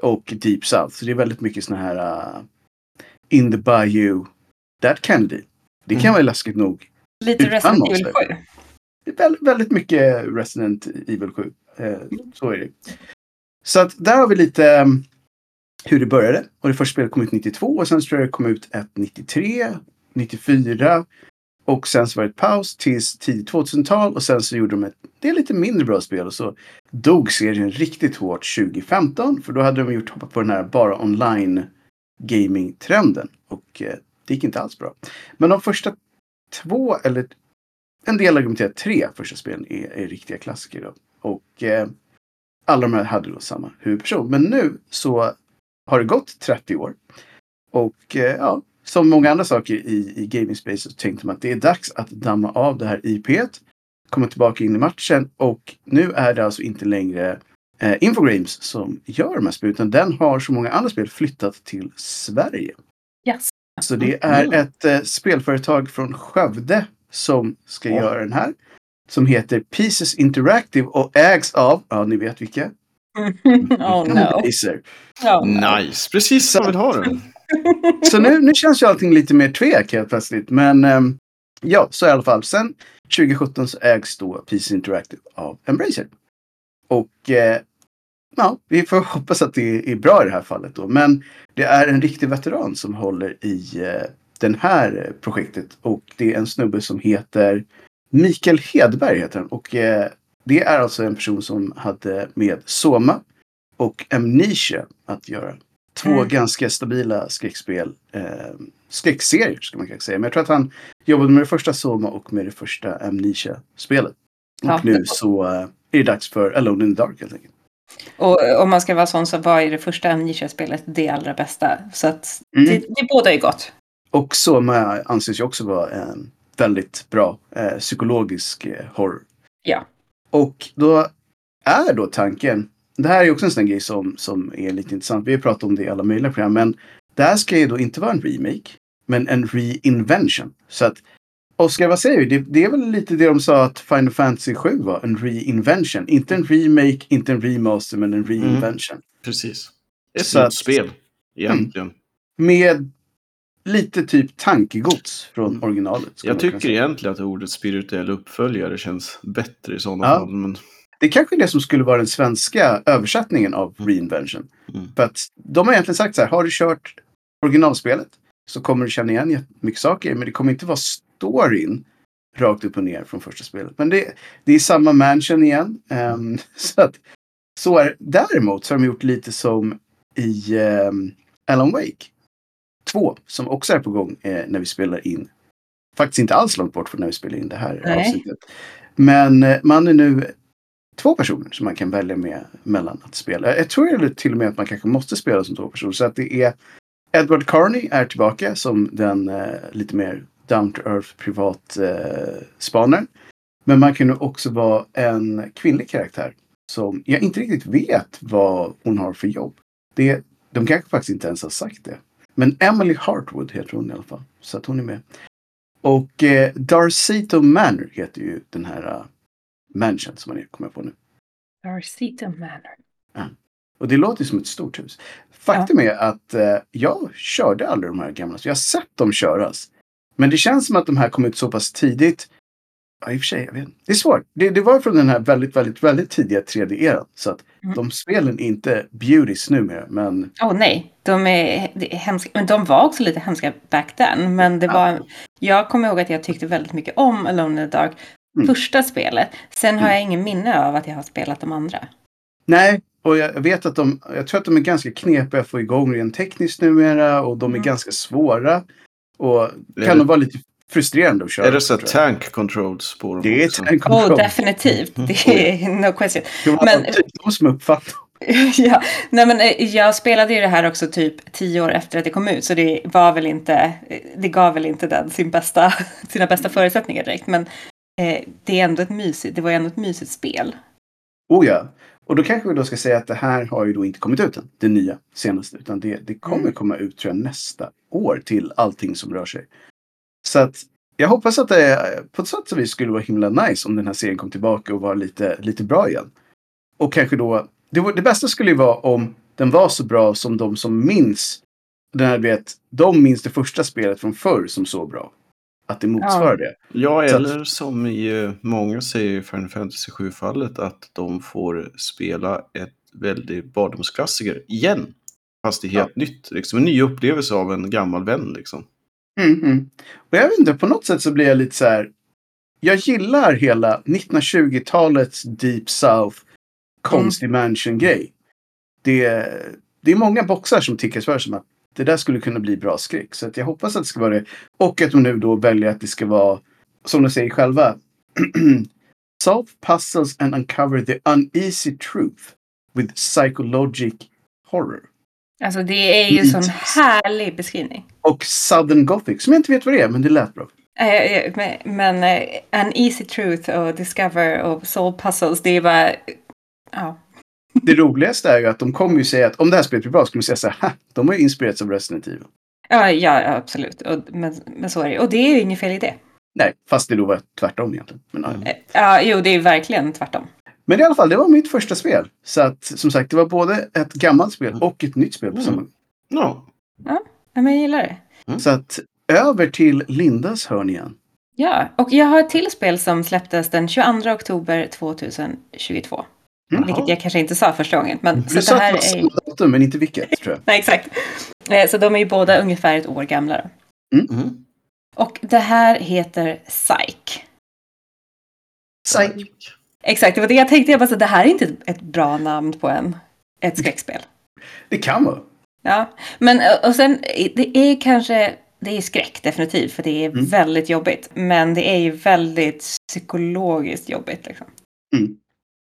och Deep South. Så det är väldigt mycket såna här uh, In the Bayou, That Kennedy. Det kan Mm. vara läskigt nog. Lite Utan Resident Evil monster. 7. Det är väldigt, väldigt mycket Resident Evil 7. Eh, så är det. Så att där har vi lite um, hur det började. Och det första spelet kom ut 92 och sen tror jag det kom ut ett 93, 94. Och sen så var det ett paus tills tidigt 2000-tal och sen så gjorde de ett det är lite mindre bra spel och så dog serien riktigt hårt 2015 för då hade de gjort hoppat på den här bara online gaming-trenden och eh, det gick inte alls bra. Men de första två eller en del argumenterar att tre första spelen är, är riktiga klassiker. Då. Och eh, alla de här hade då samma huvudperson. Men nu så har det gått 30 år. Och eh, ja, som många andra saker i, i gaming space så tänkte man att det är dags att damma av det här IPet. Komma tillbaka in i matchen och nu är det alltså inte längre eh, Infogrames som gör de här spelen utan den har så många andra spel flyttat till Sverige. Yes. Så det är Mm. ett eh, spelföretag från Skövde som ska Ja. göra den här. Som heter Pieces Interactive och ägs av, ja ni vet vilka. oh no. Oh, no. Nice, precis som man vill ha det. Så nu, nu känns ju allting lite mer tvek helt plötsligt. Men ehm, ja, så i alla fall. Sen 2017 så ägs då Pieces Interactive av Embracer. Och eh, ja, vi får hoppas att det är bra i det här fallet då. Men det är en riktig veteran som håller i eh, den här projektet. Och det är en snubbe som heter Mikael Hedberg heter han. Och eh, det är alltså en person som hade med Soma och Amnesia att göra. Två Mm. ganska stabila skräckspel. Eh, skräckserier ska man kanske säga. Men jag tror att han jobbade med det första Soma och med det första Amnesia-spelet. Och Ja. nu så eh, är det dags för Alone in the Dark helt enkelt. Och om man ska vara sån så var ju det första Amnesia-spelet det allra bästa. Så att Mm. det, det båda ju gott. Och Soma anses ju också vara en väldigt bra eh, psykologisk eh, horror. Ja. Och då är då tanken, det här är också en sån grej som, som är lite intressant, vi har pratat om det i alla möjliga program, men det här ska ju då inte vara en remake, men en reinvention. Så att, Oskar, vad säger du? Det, det är väl lite det de sa att Final Fantasy 7 var, en reinvention. Inte en remake, inte en remaster, men en reinvention. Precis. Ett nytt spel, egentligen. Med lite typ tankegods från originalet. skulle Jag tycker egentligen att ordet spirituell uppföljare känns bättre i sådana Ja. fall. Men Det är kanske är det som skulle vara den svenska översättningen av reinvention. Mm. För att de har egentligen sagt så här, har du kört originalspelet så kommer du känna igen jättemycket saker, men det kommer inte vara storyn rakt upp och ner från första spelet. Men det, det är samma mansion igen. Ehm, så att, så är, däremot så har de gjort lite som i um, Alan Wake 2, som också är på gång eh, när vi spelar in. Faktiskt inte alls långt bort från när vi spelar in det här Nej. avsnittet. Men eh, man är nu två personer som man kan välja med mellan att spela. Jag tror till och med att man kanske måste spela som två personer. Så att det är Edward Carney är tillbaka som den eh, lite mer down to earth privat eh, spanaren. Men man kan också vara en kvinnlig karaktär som jag inte riktigt vet vad hon har för jobb. Det, de kanske faktiskt inte ens har sagt det. Men Emily Hartwood heter hon i alla fall. Så att hon är med. Och eh, Darcito Manor heter ju den här uh, mansion som man kommer på nu. Darcita Manor. Och det låter som ett stort hus. Faktum är att eh, jag körde aldrig de här gamla. Så jag har sett dem köras. Men det känns som att de här kom ut så pass tidigt. Ja, i och för sig, jag vet. Det är svårt. Det, det var från den här väldigt, väldigt, väldigt tidiga 3D-eran. Så att Mm. de spelen är inte beauties numera. Men Åh nej, de är, är hemska. Men de var också lite hemska back then. Men det Ja. var, jag kommer ihåg att jag tyckte väldigt mycket om Alone in the Dark. Mm. Första spelet. Sen har Mm. jag ingen minne av att jag har spelat de andra. nej, och jag vet att de, jag tror att de är ganska knepiga att få igång rent tekniskt numera. Och de är Mm. ganska svåra. Och kan nog vara lite frustrerande att köra. är det så tank controls på dem Det är tank Åh, control. definitivt. Det är no question. Det var Men- typ de som uppfattade. ja, nej men eh, jag spelade ju det här också typ tio år efter att det kom ut. Så det var väl inte, det gav väl inte den sin bästa, sina bästa förutsättningar direkt. Men eh, det är ändå ett mysigt, det var ändå ett mysigt spel. Oh ja. Och då kanske vi då ska säga att det här har ju då inte kommit ut än. Det nya senaste. Utan det, det kommer Mm. komma ut tror jag nästa år till allting som rör sig. Så att jag hoppas att det på ett sätt så vis skulle vara himla nice om den här serien kom tillbaka och var lite, lite bra igen. Och kanske då, det, det bästa skulle ju vara om den var så bra som de som minns den här, vet, de minns det första spelet från förr som så bra. att det motsvarar det. Ja, Så att- eller som i eh, många säger i Final Fantasy 7-fallet att de får spela ett väldigt barndomsklassiker igen. Fast det är helt nytt. Liksom en ny upplevelse av en gammal vän. Liksom. Mm, mm. Och jag vet inte, på något sätt så blir jag lite så här. Jag gillar hela 1920-talets Deep South konstig mansion-grej. Det, det är många boxar som tickas för som att det där skulle kunna bli bra skräck. Så att jag hoppas att det ska vara det. Och att de nu då väljer att det ska vara, som de säger själva, Solve puzzles and uncover the uneasy truth with psychologic horror. Alltså det är ju en sån härlig beskrivning. Och Southern Gothic, som jag inte vet vad det är, men det lät bra. Eh, Men, eh, An Easy Truth och Discover och Soul Puzzles, det är bara... Ja. Det roligaste är ju att de kommer ju säga att om det här spelet blir bra kommer de säga så här, "Ha, de har ju inspirerats av Resident Evil. Ja, ja, absolut. Och, men, men så är det. Och det är ju inget fel i det. Nej, fast det då var tvärtom egentligen. Men, ja. Mm. Ja, jo, det är verkligen tvärtom. Men i alla fall, det var mitt första spel. Så att som sagt, det var både ett gammalt spel och ett nytt spel på samma gång. Ja, Ja, men jag gillar det. Så att över till Lindas hörn igen. Ja, och jag har ett till spel som släpptes den 22 oktober 2022. Mm. Vilket jag kanske inte sa första gången. Men, Du så sa det här är... var samma datum, men inte vilket tror jag. Nej, exakt. Eh, Så de är ju båda ungefär ett år gamla. då. mm. Och det här heter Psych. Psych. Exakt, det var det jag tänkte. Jag bara, så, det här är inte ett bra namn på en, ett skräckspel. Det kan vara. Ja, men eh, och sen det är kanske, det är skräck definitivt för det är Mm. väldigt jobbigt. Men det är ju väldigt psykologiskt jobbigt liksom. Mm.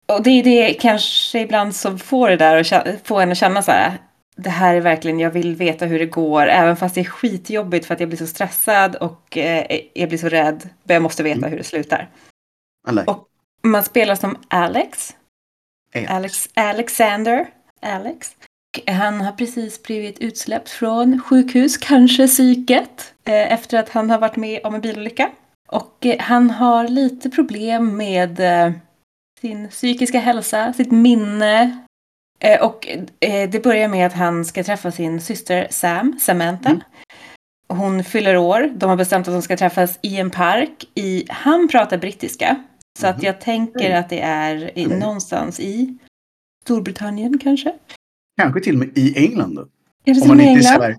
Och det är det kanske ibland som får det där och får en att känna så här. Det här är verkligen, jag vill veta hur det går. Även fast det är skitjobbigt för att jag blir så stressad och eh, jag blir så rädd. Men jag måste veta Mm. hur det slutar. Alla. Och- Man spelar som Alex. Alex. Alex, Alexander. Alex. Han har precis blivit utsläppt från sjukhus, kanske psyket, eh, efter att han har varit med om en bilolycka. Och eh, han har lite problem med eh, sin psykiska hälsa, sitt minne. Och det börjar med att han ska träffa sin syster Sam, Samantha. Mm. Hon fyller år. De har bestämt att de ska träffas i en park. I, han pratar brittiska. Så att Mhm. jag tänker Mm. att det är i, Mm. någonstans i Storbritannien kanske? Kanske till och med i England då. Är det Om man i inte, England? här,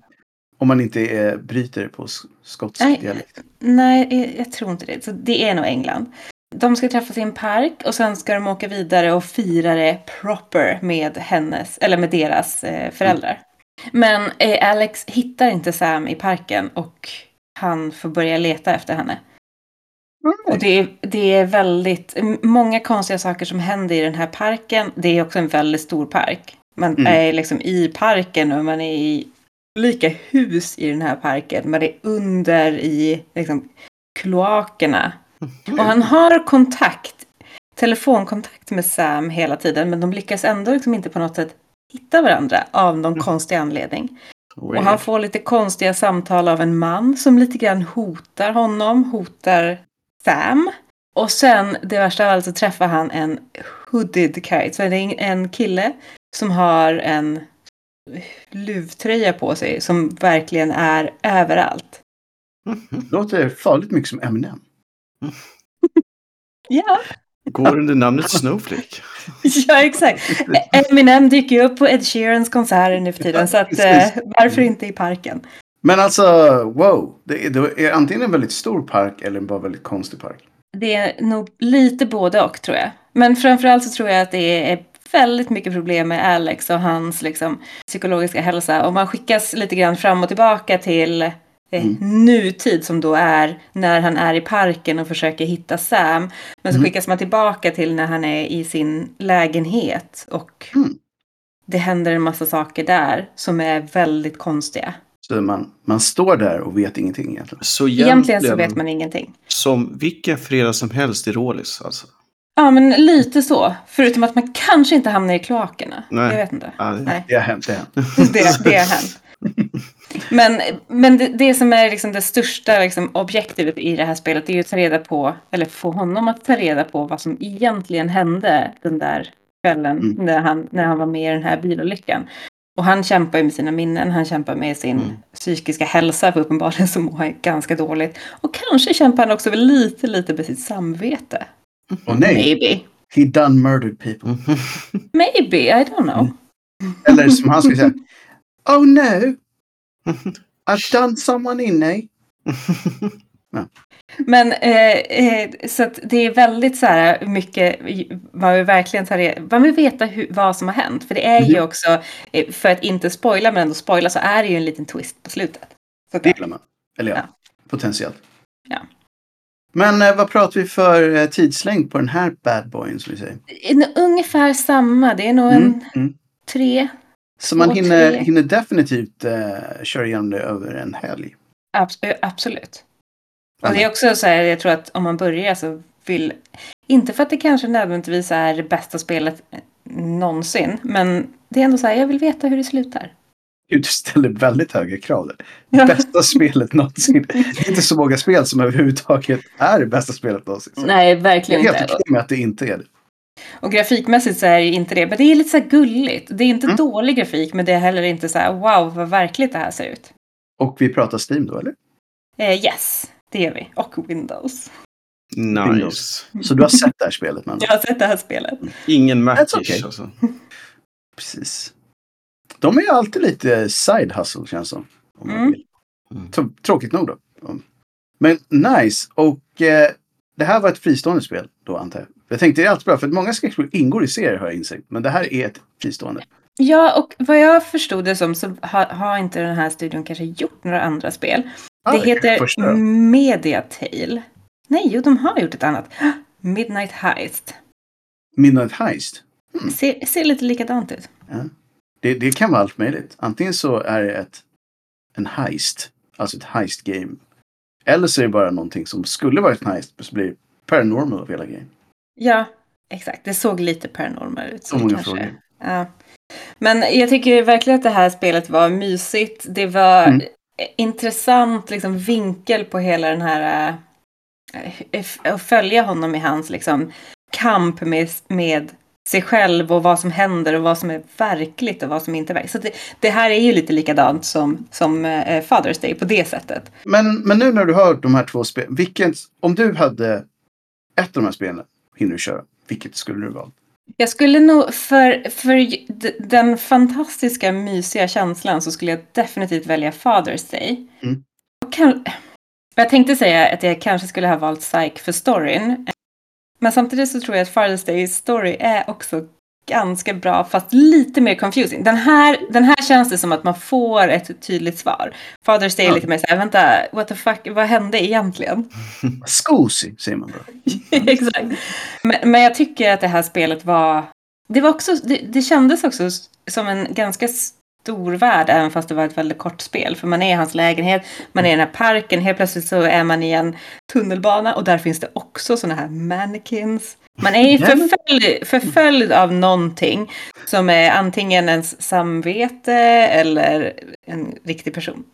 om man inte är bryter på skotsk Nej. dialekt. Nej, jag- jag tror inte det. Så det är nog England. De ska träffas i en park och sen ska de åka vidare och fira det proper med hennes, eller med deras eh, föräldrar. Men eh, Alex hittar inte Sam i parken och han får börja leta efter henne. Och det är, det är väldigt, många konstiga saker som händer i den här parken. Det är också en väldigt stor park. Man Mm. är liksom i parken och man är i olika hus i den här parken. Man är under i liksom, kloakerna. Och han har kontakt, telefonkontakt med Sam hela tiden. Men de lyckas ändå liksom inte på något sätt hitta varandra av någon konstig anledning. Och han får lite konstiga samtal av en man som lite grann hotar honom, hotar Sam. Och sen, det värsta av allt, så träffar han en hooded kite. Så det är en kille som har en luvtröja på sig som verkligen är överallt. Mhm. Låter farligt mycket som Eminem. Ja, Går under namnet Snowflake. ja exakt. Eminem dyker ju upp på Ed Sheerans konserter nu för tiden. Så att, eh, varför inte i parken? Men alltså, wow. Det är, det är antingen en väldigt stor park eller en bara väldigt konstig park. Det är nog lite både och tror jag. Men framförallt så tror jag att det är väldigt mycket problem med Alex och hans liksom, psykologiska hälsa. Och man skickas lite grann fram och tillbaka till eh, Mm. nutid som då är när han är i parken och försöker hitta Sam. Men så Mm. skickas man tillbaka till när han är i sin lägenhet. Och Mm. det händer en massa saker där som är väldigt konstiga. Så man, man står där och vet ingenting egentligen. Så Egentligen så vet man ingenting. Som vilken fredag som helst i Rålis alltså. Ja, men lite så. Förutom att man kanske inte hamnar i kloakerna. Nej. Jag vet inte. Ja, det- Nej. Det har hänt, det har hänt. Det, det har hänt. Men, men det, det som är liksom det största liksom objektivet i det här spelet är ju att ta reda på, eller få honom att ta reda på vad som egentligen hände den där kvällen Mm. när, han, när han var med i den här bilolyckan. Och han kämpar ju med sina minnen, han kämpar med sin Mm. psykiska hälsa, för uppenbarligen så mår han ganska dåligt. Och kanske kämpar han också lite, lite med sitt samvete. Och nej, Maybe. he done murdered people. Maybe, I don't know. Mm. Eller som han skulle säga. Oh no, I've done someone in me. Men eh, eh, så det är väldigt så här mycket, man vill verkligen ta det, man vill veta hur, vad som har hänt. För det är ju också, eh, för att inte spoila men ändå spoila så är det ju en liten twist på slutet. Så Det gillar man. Eller ja, Ja. potentiellt. Ja. Men eh, vad pratar vi för eh, tidslängd på den här bad boyen som vi säger? En- Ungefär samma, det är nog en Mm, mm. tre, Så man hinner, tre. hinner definitivt eh, köra igenom det över en helg. abs- absolut. Och det är också så här, jag tror att om man börjar så vill, inte för att det kanske nödvändigtvis är det bästa spelet någonsin, men det är ändå så här, jag vill veta hur det slutar. Du ställer väldigt höga krav där. Bästa spelet någonsin. Det är inte så många spel som överhuvudtaget är det bästa spelet någonsin. Så Nej, jag är verkligen helt inte. okej med att det inte är det. Och grafikmässigt så är det inte det, men det är lite så här gulligt. Det är inte Mm. dålig grafik, men det är heller inte så här wow vad verkligt det här ser ut. Och vi pratar Steam då, eller? Eh, yes, vi. Och Windows. Nice. Så du har sett det här spelet man. Jag har sett det här spelet. Ingen That's Macish okay. alltså. Precis. De är ju alltid lite side hustle känns som. Om man Mm. vill. Mm. Tr- Tråkigt nog då. Men nice. Och eh, det här var ett fristående spel då antar jag. Jag tänkte det är alltid bra för att många skräckspel ingår i serier har jag insett. Men det här är ett fristående. Ja, och vad jag förstod det som så har, har inte den här studion kanske gjort några andra spel. Det kanske heter första då. Mediatale. Nej, jo, de har gjort ett annat. Midnight Heist. Midnight Heist. Ser, ser lite likadant ut. Det, det kan vara allt möjligt. Antingen så är det ett, en heist. Alltså ett heist game. Eller så är det bara någonting som skulle vara ett heist. Men så blir det paranormal av hela grejen. Ja, exakt. Det såg lite paranormal ut. Så många kanske- frågor. Ja. Men jag tycker verkligen att det här spelet var mysigt. Det var Mm intressant liksom, vinkel på hela den här... Eh, eh, att följa honom i hans liksom, kamp med, med sig själv och vad som händer och vad som är verkligt och vad som inte är verkligt. Så det, det här är ju lite likadant som, som eh, Father's Day på det sättet. Men, men nu när du har de här två spelen. Vilket, om du hade ett av de här spelen hinner du köra. Vilket skulle du valt? Jag skulle nog, för, för den fantastiska mysiga känslan så skulle jag definitivt välja Father's Day. Mm. Kan, jag tänkte säga att jag kanske skulle ha valt Psych för storyn. Men samtidigt så tror jag att Father's Day story är också ganska bra fast lite mer confusing. Den här, den här känns det som att man får ett tydligt svar. Father's Day är Ja. lite mer såhär, vänta, what the fuck, vad hände egentligen? Scoosy säger man bara. Exakt. Men, men jag tycker att det här spelet var... Det, var också, det, det kändes också som en ganska stor värld, även fast det var ett väldigt kort spel. För man är i hans lägenhet, man är i den här parken, helt plötsligt så är man i en tunnelbana och där finns det också sådana här mannequins. Man är ju Ja, förföljd, förföljd av någonting som är antingen ens samvete eller en riktig person.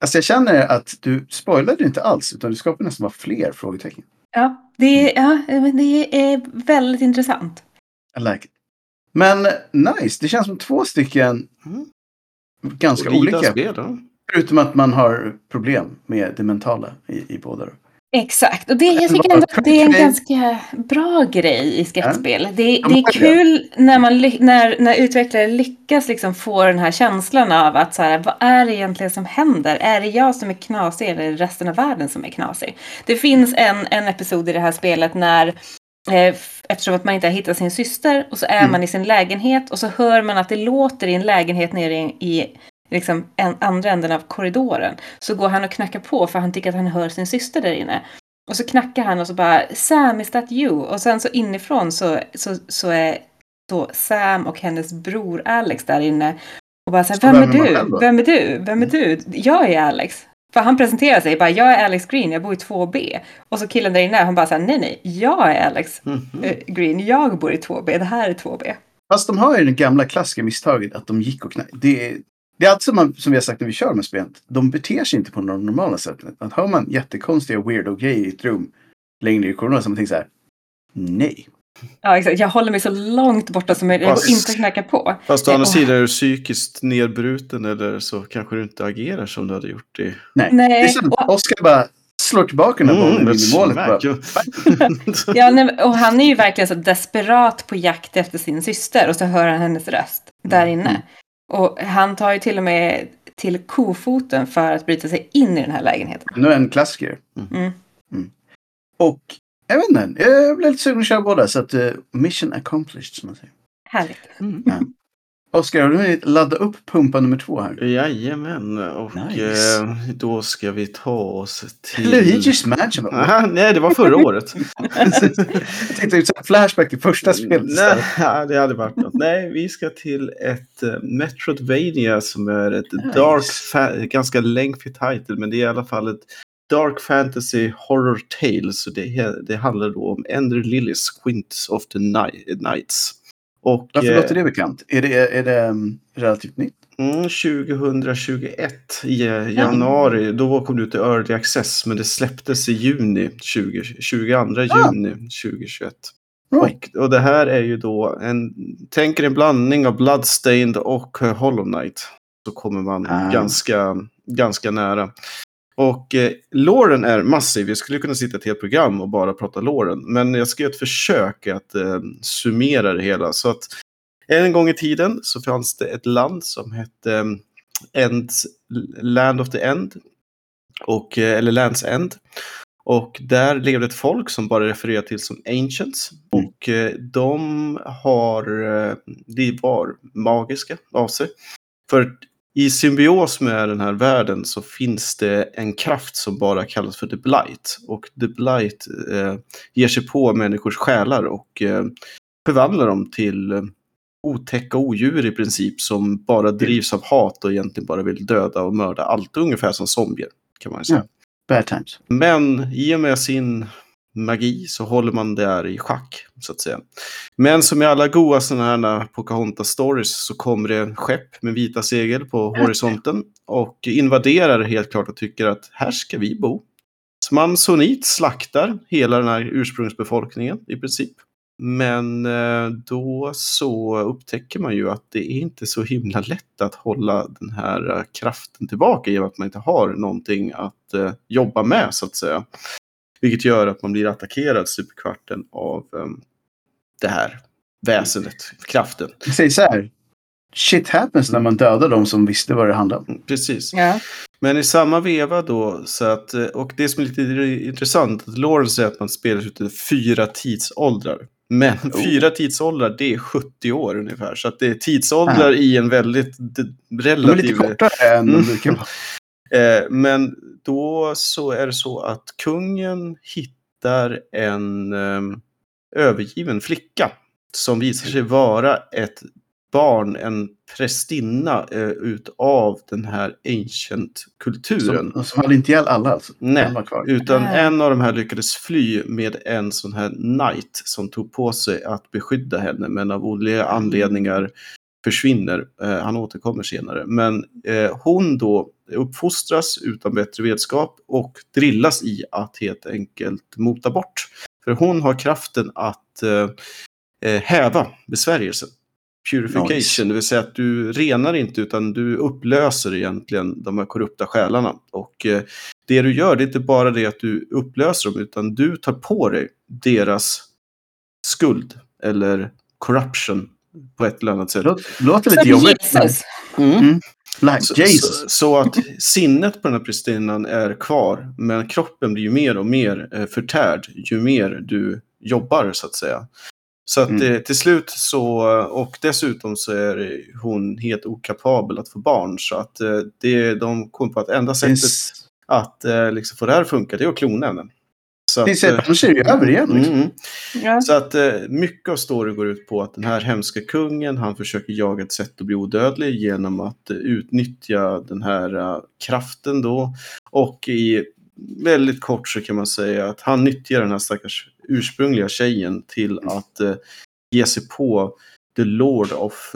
Alltså jag känner att du spoilade inte alls. Utan du skapade nästan bara fler frågetecken. Ja, det, är- ja, det är väldigt intressant. I like it. Men nice. Det känns som två stycken Mm. ganska olika. spel. Förutom att man har problem med det mentala i, i båda. Exakt, och det, jag tycker ändå att det är en ganska bra grej i skräckspel. Det, det är kul när, man, när, när utvecklare lyckas liksom få den här känslan av att så här, vad är det egentligen som händer? Är det jag som är knasig eller är det resten av världen som är knasig? Det finns en, en episod i det här spelet när Eftersom att man inte har hittat sin syster och så är Mm. man i sin lägenhet och så hör man att det låter i en lägenhet nere i, i liksom en, andra änden av korridoren. Så går han och knackar på för han tycker att han hör sin syster där inne. Och så knackar han och så bara Sam, is that you? Och sen så inifrån så, så, så är då Sam och hennes bror Alex där inne. Och bara så här, vem är vem är du? själv då?" Vem är du? Vem är du? Jag är Alex. För han presenterar sig bara, jag är Alex Green, jag bor i 2B. Och så killen där inne, han bara så här, nej nej, jag är Alex Mhm. eh, Green, jag bor i 2B, det här är 2B. Fast de har ju det gamla klassiska misstaget att de gick och knackade. Det är, det är alltid som, man, som vi har sagt när vi kör med spel. De beter sig inte på det normala sättet. Att hör man jättekonstiga weirdo grejer i ett rum längre i korridoren så man tänker så här. Nej. Ja, exakt. Jag håller mig så långt borta som möjligt. Jag går inte att knacka på. Fast å andra sidan är du psykiskt nedbruten eller så kanske du inte agerar som du hade gjort i... Nej. Nej, Det är som och- Oscar bara slår tillbaka den här bollen Mm, i målet. Ja, nej, och han är ju verkligen så desperat på jakt efter sin syster och så hör han hennes röst där inne. Mm. Och han tar ju till och med till kofoten för att bryta sig in i den här lägenheten. Nu är en klassiker. Mm. Och jag vet inte, jag blev lite sugen att köra båda. Så att uh, mission accomplished som man säger. Härligt. Mm. Oscar, har du hunnit ladda upp pumpa nummer två här? Jajamän, och Nice. eh, då ska vi ta oss till... Luigi's Mansion. Aha, nej, det var förra året. jag tänkte ut flashback till första spelet. Nej, ja, det hade varit något. Nej, vi ska till ett uh, Metroidvania som är ett Nice. dark, ganska lengthy title, men det är i alla fall ett Dark Fantasy Horror Tale. Så det, det handlar då om Ender Lilies Squints of the Ni- Nights. Och, Varför eh, låter det bekant? Är det, är det um, relativt nytt? Mm, 2021 i januari, då kom det ut i Early Access, men det släpptes i juni 20, 22 juni 2021. Right. Och, och det här är ju då en, tänker en blandning av Bloodstained och eh, Hollow Knight. Så kommer man Ah. ganska, ganska nära. Och eh, låren är massiv. Jag skulle kunna sitta ett helt program och bara prata låren. Men jag ska göra ett försök att eh, summera det hela. Så att en gång i tiden så fanns det ett land som hette eh, Ends, Land of the End. Och, eh, eller Lands End. Och där levde ett folk som bara refererar till som Ancients. Mm. Och eh, de har, de var magiska av sig. För i symbios med den här världen så finns det en kraft som bara kallas för The Blight. Och The Blight eh, ger sig på människors själar och eh, förvandlar dem till eh, otäcka odjur i princip som bara drivs av hat och egentligen bara vill döda och mörda allt. Ungefär som zombier kan man säga. Bad times. Men i och med sin magi så håller man det här i schack, så att säga. Men som i alla goa sådana här Pocahontas-stories så kommer det skepp med vita segel på horisonten och invaderar helt klart och tycker att här ska vi bo. Så man sonit slaktar hela den här ursprungsbefolkningen i princip. Men eh, då så upptäcker man ju att det är inte så himla lätt att hålla den här eh, kraften tillbaka i och med att man inte har någonting att eh, jobba med så att säga. Vilket gör att man blir attackerad stup i kvarten av eh, det här väsendet, kraften. Säger så här. Shit happens när man dödar de som visste vad det handlade om. Precis. Ja. Men i samma veva då, så att, eh, och det som är lite intressant, att Lawrence säger att man spelar ut fyra tidsåldrar. Men Oh. fyra tidsåldrar, det är 70 år ungefär. Så att det är tidsåldrar i en väldigt d- De är relativ... lite kortare än de Mm. brukar vara. Eh, men då så är det så att kungen hittar en eh, övergiven flicka som visar sig vara ett barn, en prästinna eh, utav den här ancient-kulturen. Som, som hade inte ihjäl alla alltså. Nej, utan Nej. en av de här lyckades fly med en sån här knight som tog på sig att beskydda henne men av olika anledningar försvinner. Eh, han återkommer senare. Men eh, hon då uppfostras utan bättre vetskap och drillas i att helt enkelt mota bort. För hon har kraften att eh, eh, häva besvärjelsen. Purification, Nice. det vill säga att du renar inte utan du upplöser egentligen de här korrupta själarna. Och eh, det du gör det är inte bara det att du upplöser dem utan du tar på dig deras skuld eller corruption på ett eller annat sätt. Låter, lite Som jobbigt. men- Jesus. Mm. Like Så, Jesus. så, så att sinnet på den här prästinnan är kvar, men kroppen blir ju mer och mer eh, förtärd ju mer du jobbar så att säga. Så att Mm. eh, till slut så, och dessutom så är hon helt okapabel att få barn. Så att eh, det, de kom på att enda sättet Finns, att eh, liksom få det här att funka, det är att klona henne. Så att, det, eh, är det ju över igen. Liksom. mm, mm. Ja. Så att eh, mycket av storyn går ut på att den här hemska kungen, han försöker jaga ett sätt att bli odödlig genom att eh, utnyttja den här kraften då. Och i väldigt kort så kan man säga att han nyttjar den här stackars ursprungliga tjejen till att ge sig på The Lord of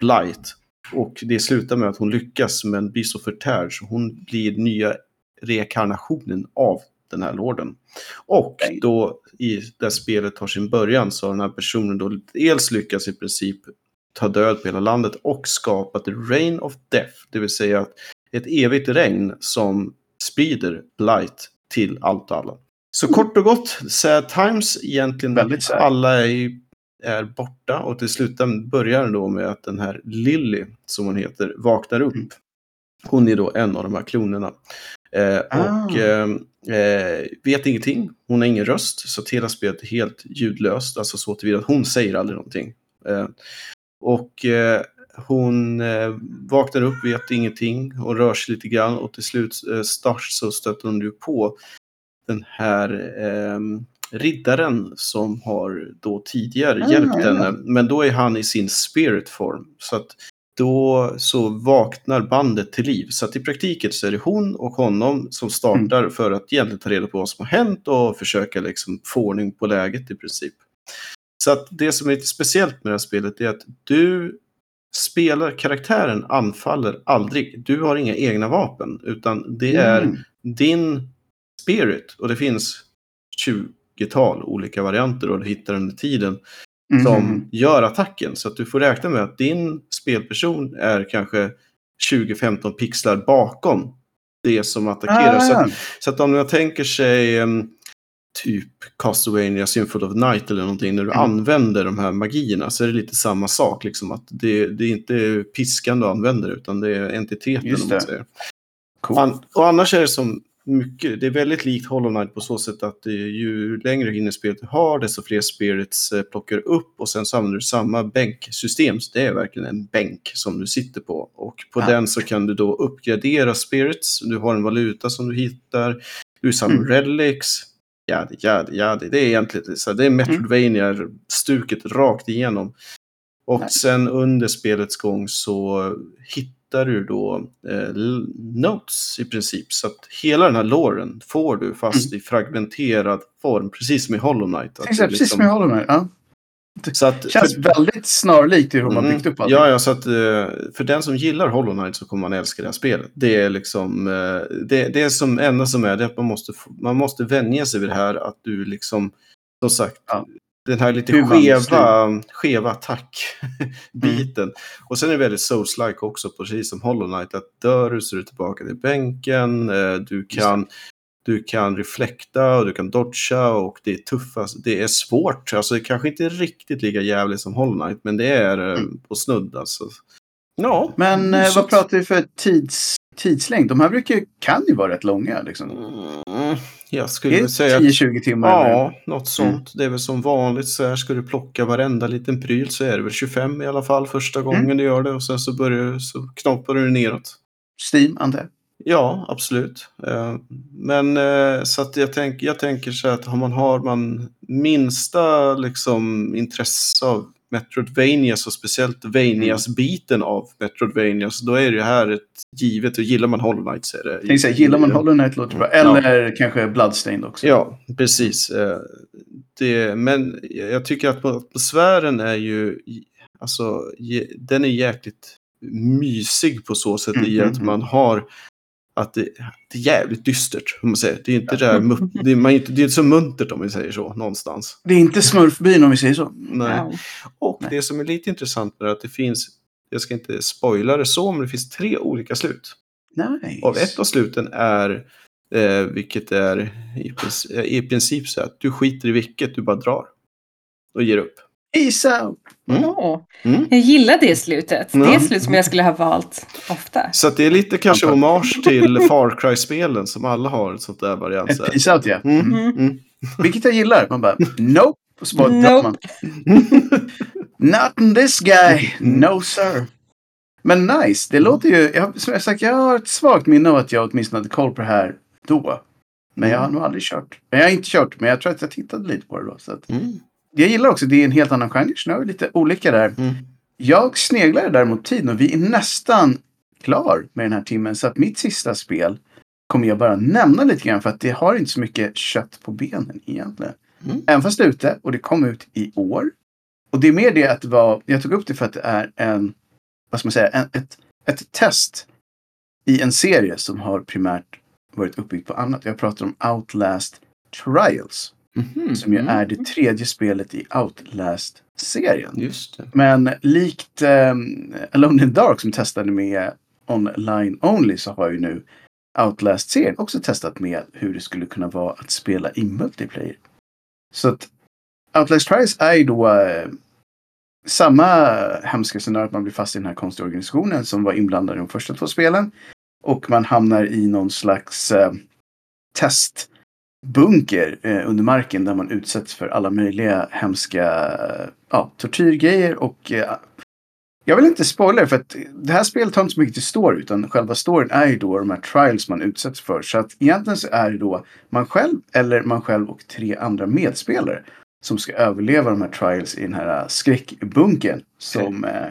Blight. Och det slutar med att hon lyckas men blir så förtärd så hon blir nya rekarnationen av den här lorden. Och då i det spelet tar sin början så har den här personen då dels lyckats i princip ta död på hela landet och skapat the rain of death, det vill säga ett evigt regn som sprider blight till allt och alla. Så kort och gott, sad times egentligen. Väldigt sad. Alla är, är borta och till slut börjar det då med att den här Lily, som hon heter, vaknar upp. Mm. Hon är då en av de här klonerna. Eh, Ah. Och eh, eh, vet ingenting. Hon har ingen röst, så att hela spelet är helt ljudlöst. Alltså så tillvida att hon säger aldrig någonting. Eh, och eh, hon eh, vaknar upp, vet ingenting och rör sig lite grann och till slut eh, start så stöter hon ju på den här eh, riddaren som har då tidigare Ah, hjälpt henne. Men då är han i sin spirit form. Så att då så vaknar bandet till liv. Så att i praktiken så är det hon och honom som startar Mm. för att egentligen ta reda på vad som har hänt och försöka liksom få ordning på läget i princip. Så att det som är lite speciellt med det här spelet är att du spelar, karaktären anfaller aldrig. Du har inga egna vapen, utan det är Mm. din spirit. Och det finns 20-tal olika varianter och du hittar under tiden Mhm. som gör attacken. Så att du får räkna med att din spelperson är kanske 20-15 pixlar bakom det som attackerar. Ah, så, att, så att om jag tänker sig em, typ Castlevania Symphony of Night eller någonting, när du Mm. använder de här magierna så är det lite samma sak. Liksom, att det, det är inte piskan du använder utan det är entiteten. Just det. Coolt. An- och annars är det som mycket, det är väldigt likt Hollow Knight på så sätt att det, ju längre in i spelet du har, desto fler spirits eh, plockar upp och sen så använder du samma bänksystem. Så det är verkligen en bänk som du sitter på. Och på Ja. den så kan du då uppgradera spirits. Du har en valuta som du hittar. Du samlar Mm. relics. Jadi, jadi, jadi. Det är egentligen så det är Metroidvania-stuket rakt igenom. Och sen under spelets gång så hittar du då eh, notes i princip. Så att hela den här låren får du fast i fragmenterad form, precis som i Hollow Knight. Exakt, du precis liksom- som jag håller med. Ja. så att, Känns för, väldigt snarlikt i hur man Mm, byggt upp allting. Ja, ja, så att eh, för den som gillar Hollow Knight så kommer man älska det här spelet. Det är liksom, eh, det, det är som enda som är det att man måste, man måste vänja sig vid det här att du liksom, som sagt, Ja. Den här lite skeva, skeva attack-biten. Och sen är det väldigt souls-like också, precis som Hollow Knight, att dör du så är du tillbaka till bänken, eh, du kan du kan reflekta och du kan dodga och det är tuffast. Det är svårt. Alltså det kanske inte är riktigt lika jävligt som Hollow Knight, men det är eh, Mm. på snudd alltså. Ja. Men eh, vad pratar vi för tids, tidslängd? De här brukar, kan ju vara rätt långa. Liksom. Mm, jag skulle säga att 10-20 timmar. eller? Ja, något sånt. Det är väl som vanligt så här ska du plocka varenda liten pryl så är det väl 25 i alla fall första gången Mm. du gör det och sen så börjar du, så knoppar du neråt. Steam, antar jag. Ja, absolut. Eh, Men eh, så att jag, tänk, jag tänker så att har man, har man minsta liksom, intresse av Metroidvanias och speciellt Vanias-biten av Metroidvanias, då är det här ett givet. Och gillar man Hollow Knight så är det... Tänkte säga, gillar man Hollow Knight låter bra. Ja. Eller kanske Bloodstained också. Ja, precis. Eh, Det, men jag tycker att atmosfären är ju, alltså, den är jäkligt mysig på så sätt i Mm, att mm, man har att det, det är jävligt dystert, om man säger. Det är inte, där, det är, man, det är inte så muntert om vi säger så, någonstans. Det är inte Smurfbyn om vi säger så. Nej. Wow. Och Nej. det som är lite intressant är att det finns, jag ska inte spoila det så, men det finns tre olika slut. Nice. Och ett av sluten är, eh, vilket är i, princip, i princip så att du skiter i vilket, du bara drar. Och ger upp. Peace out! Mm. Mm. Jag gillar det slutet. Det är ett slut som jag skulle ha valt ofta. Så att det är lite kanske hommage till Far Cry-spelen som alla har ett sånt där variant. Ett så peace out, ja. Mm. Mm. Mm. Vilket jag gillar. Man bara, nope. Och så bara Nope. man. Not in this guy. No sir. Men nice. Det låter ju... Jag, som jag sagt, jag har ett svagt minne av att jag åtminstone hade koll på det här då. Men jag har nog aldrig kört. Men jag har inte kört, men jag tror att jag tittade lite på det då. Så att, Mm. jag gillar också, det är en helt annan genre. Så nu vi lite olika där. Mm. Jag sneglar däremot tiden och vi är nästan klar med den här timmen. Så att mitt sista spel kommer jag bara nämna lite grann för att det har inte så mycket kött på benen egentligen. Mm. Även fast det är ute och det kom ut i år. Och det är mer det att det var, jag tog upp det för att det är en, vad ska man säga, en, ett, ett test i en serie som har primärt varit uppbyggt på annat. Jag pratar om Outlast Trials. Mhm. Som ju Mm. är det tredje spelet i Outlast-serien. Just det. Men likt um, Alone in Dark som testade med online only så har ju nu Outlast-serien också testat med hur det skulle kunna vara att spela i multiplayer. Så att Outlast Trials är ju då eh, samma hemska scenario att man blir fast i den här konstiga organisationen som var inblandad i de första två spelen. Och man hamnar i någon slags eh, testbunker eh, under marken där man utsätts för alla möjliga hemska eh, ja, tortyrgrejer och eh, jag vill inte spoila för att det här spelet har inte så mycket till story utan själva storyn är ju då de här trials man utsätts för. Så att egentligen så är det då man själv eller man själv och tre andra medspelare som ska överleva de här trials i den här äh, skräckbunken. Som, eh,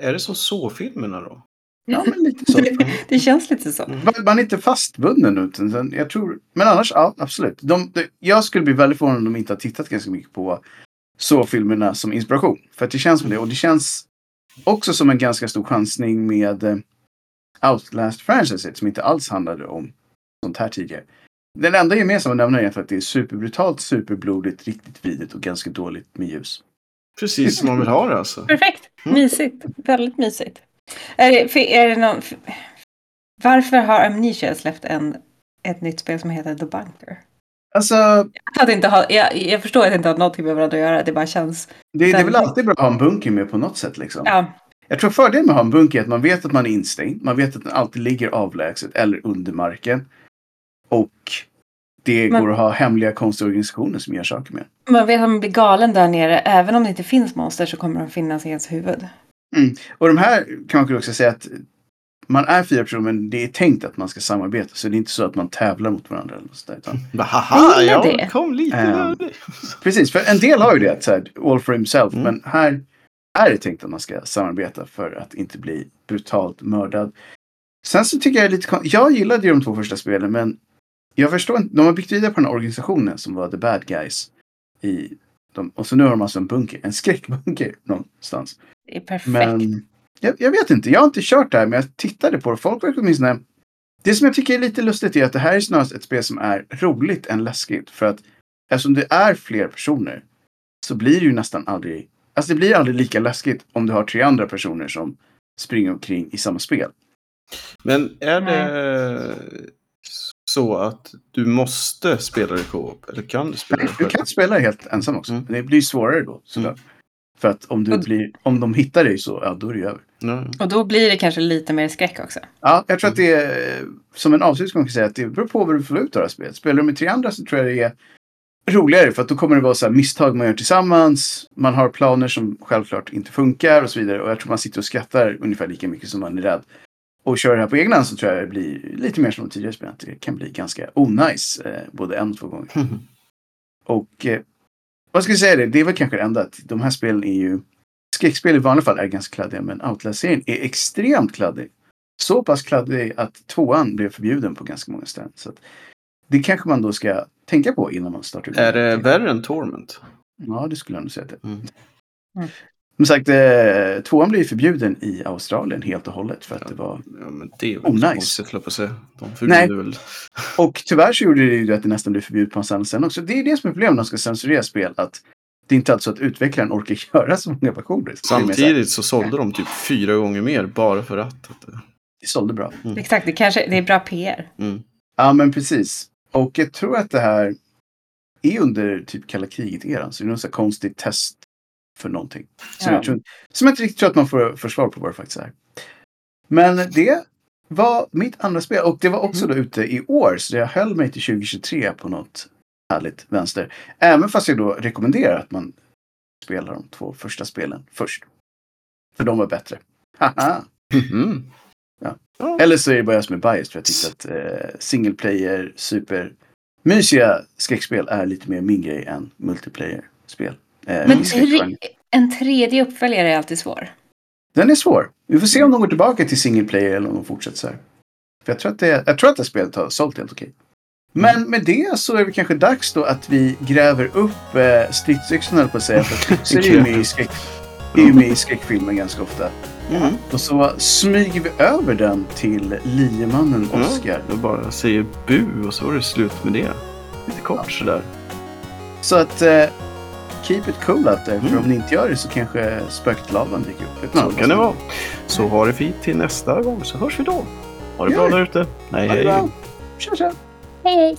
Är det som så-filmerna då? ja men lite så. Det känns lite så. Man, man är inte fastbunden utan jag tror, men annars ja absolut. De, de, jag skulle bli väldigt förvånad om de inte har tittat ganska mycket på så-filmerna som inspiration. För att det känns som det och det känns också som en ganska stor chansning med eh, Outlast-franchiset som inte alls handlade om sånt här tidigare. Den enda gemensamma nämnaren är att det är superbrutalt, superblodigt, riktigt vidrigt och ganska dåligt med ljus. Precis som man vill ha det alltså. Perfekt. Mm. Mysigt. Väldigt mysigt. Är det, är det någon, för, varför har Amnesia släppt en, ett nytt spel som heter The Bunker? Alltså, det inte har, jag, jag förstår att det inte har någonting med varandra att göra. Det bara känns... det, det är väl alltid bra att ha en bunker med på något sätt liksom. Ja, Jag tror fördelen med att ha en bunker är att man vet att man är instängd. Man vet att den alltid ligger avlägset eller under marken. Och det Men- går att ha hemliga konstiga organisationer som gör saker med. man vet att man blir galen där nere. Även om det inte finns monster så kommer de finnas i ens huvud. Och de här kan man också säga att man är fyra personer men det är tänkt att man ska samarbeta. Så det är inte så att man tävlar mot varandra. Eller något där, utan, Haha, Jag det. kom lite där. precis, för en del har ju det. Så här, all for himself. Mm. Men här är det tänkt att man ska samarbeta för att inte bli brutalt mördad. Sen så tycker jag lite Jag gillade ju de två första spelen men jag förstår inte. De har byggt vidare på den här organisationen som var the bad guys. I de, och så nu har de alltså en bunker. En skräckbunker någonstans. Det är perfekt. Men jag, jag vet inte. Jag har inte kört det här men jag tittade på det. Folk verkar åtminstone... Det som jag tycker är lite lustigt är att det här är snarast ett spel som är roligt än läskigt. För att eftersom det är fler personer så blir det ju nästan aldrig... Alltså det blir aldrig lika läskigt om du har tre andra personer som springer omkring i samma spel. Men är det så att du måste spela det co-op? Eller kan du spela det Du kan spela helt ensam också. Mm. Men det blir svårare då såklart. För att om, du blir, om de hittar dig så, ja då är det över. Och då blir det kanske lite mer skräck också. Ja, jag tror att det är, som en avslutning kan man säga att det beror på vad du får ut av det här spelet. Spelar du med tre andra så tror jag det är roligare för att då kommer det vara så här misstag man gör tillsammans. Man har planer som självklart inte funkar och så vidare. Och jag tror man sitter och skrattar ungefär lika mycket som man är rädd. Och kör det här på egen hand så tror jag det blir lite mer som de tidigare spelen. Att det kan bli ganska onajs eh, både en och två gånger. Och eh, vad ska jag säga det? Det är väl kanske det enda att de här spelen är ju skräckspel i vanliga fall är ganska kladdiga men Outlast-serien är extremt kladdig. Så pass kladdig att tvåan blev förbjuden på ganska många ställen. Så att det kanske man då ska tänka på innan man startar. Är det värre än Torment? Ja, det skulle jag nog säga att det. Mm. Mm. Som sagt, eh, tvåan blev förbjuden i Australien helt och hållet för att Ja. det var... Ja, men det är väl Oh, inte nice. konstigt, höll på. De förbjuder väl... Och tyvärr så gjorde det ju att det nästan blev förbjudet på en ställen också. Det är det som är problemet när de ska censurera spel. Att det är inte alltid så att utvecklaren orkar göra så många versioner. Mer så Samtidigt så sålde de typ fyra gånger mer bara för att. att det- Det sålde bra. Mm. Exakt, det kanske det är bra PR. Mm. Ja, men precis. Och jag tror att det här är under typ kalla kriget-eran. Så det är något så här konstigt test för någonting. Som, Ja. jag, tror, som jag inte riktigt tror att man får, får svar på vad det faktiskt är. Men det var mitt andra spel. Och det var också då ute i år. Så jag höll mig till 2023 på något härligt vänster. Även fast jag då rekommenderar att man spelar de två första spelen först. För de var bättre. Haha! Mhm. Ja. Eller så är det bara jag som är biased för jag tyckte att eh, single player, super mysiga skräckspel är lite mer min grej än multiplayer-spel. Eh, Men en tredje uppföljare är alltid svår. Den är svår. Vi får se om de går tillbaka till single player eller om de fortsätter så här. För jag tror att det, jag tror att det spelet har sålt helt okej. Men med det så är det kanske dags då att vi gräver upp eh, stridsyxan höll på att säga. För att yxor är ju med i skräck, är ju med i skräckfilmer ganska ofta. Mm. Och så smyger vi över den till liemannen Mm. Oscar. Jag bara säger bu och så är det slut med det. Lite kort sådär. Så att eh, keep it cool out there. För Mm. om ni inte gör det så kanske spöket lavan dyker upp. Så kan det vara. Så ha det fint till nästa gång så hörs vi då. Ha det bra där ute. Hej. bra. Tja, tja. Hej, hej.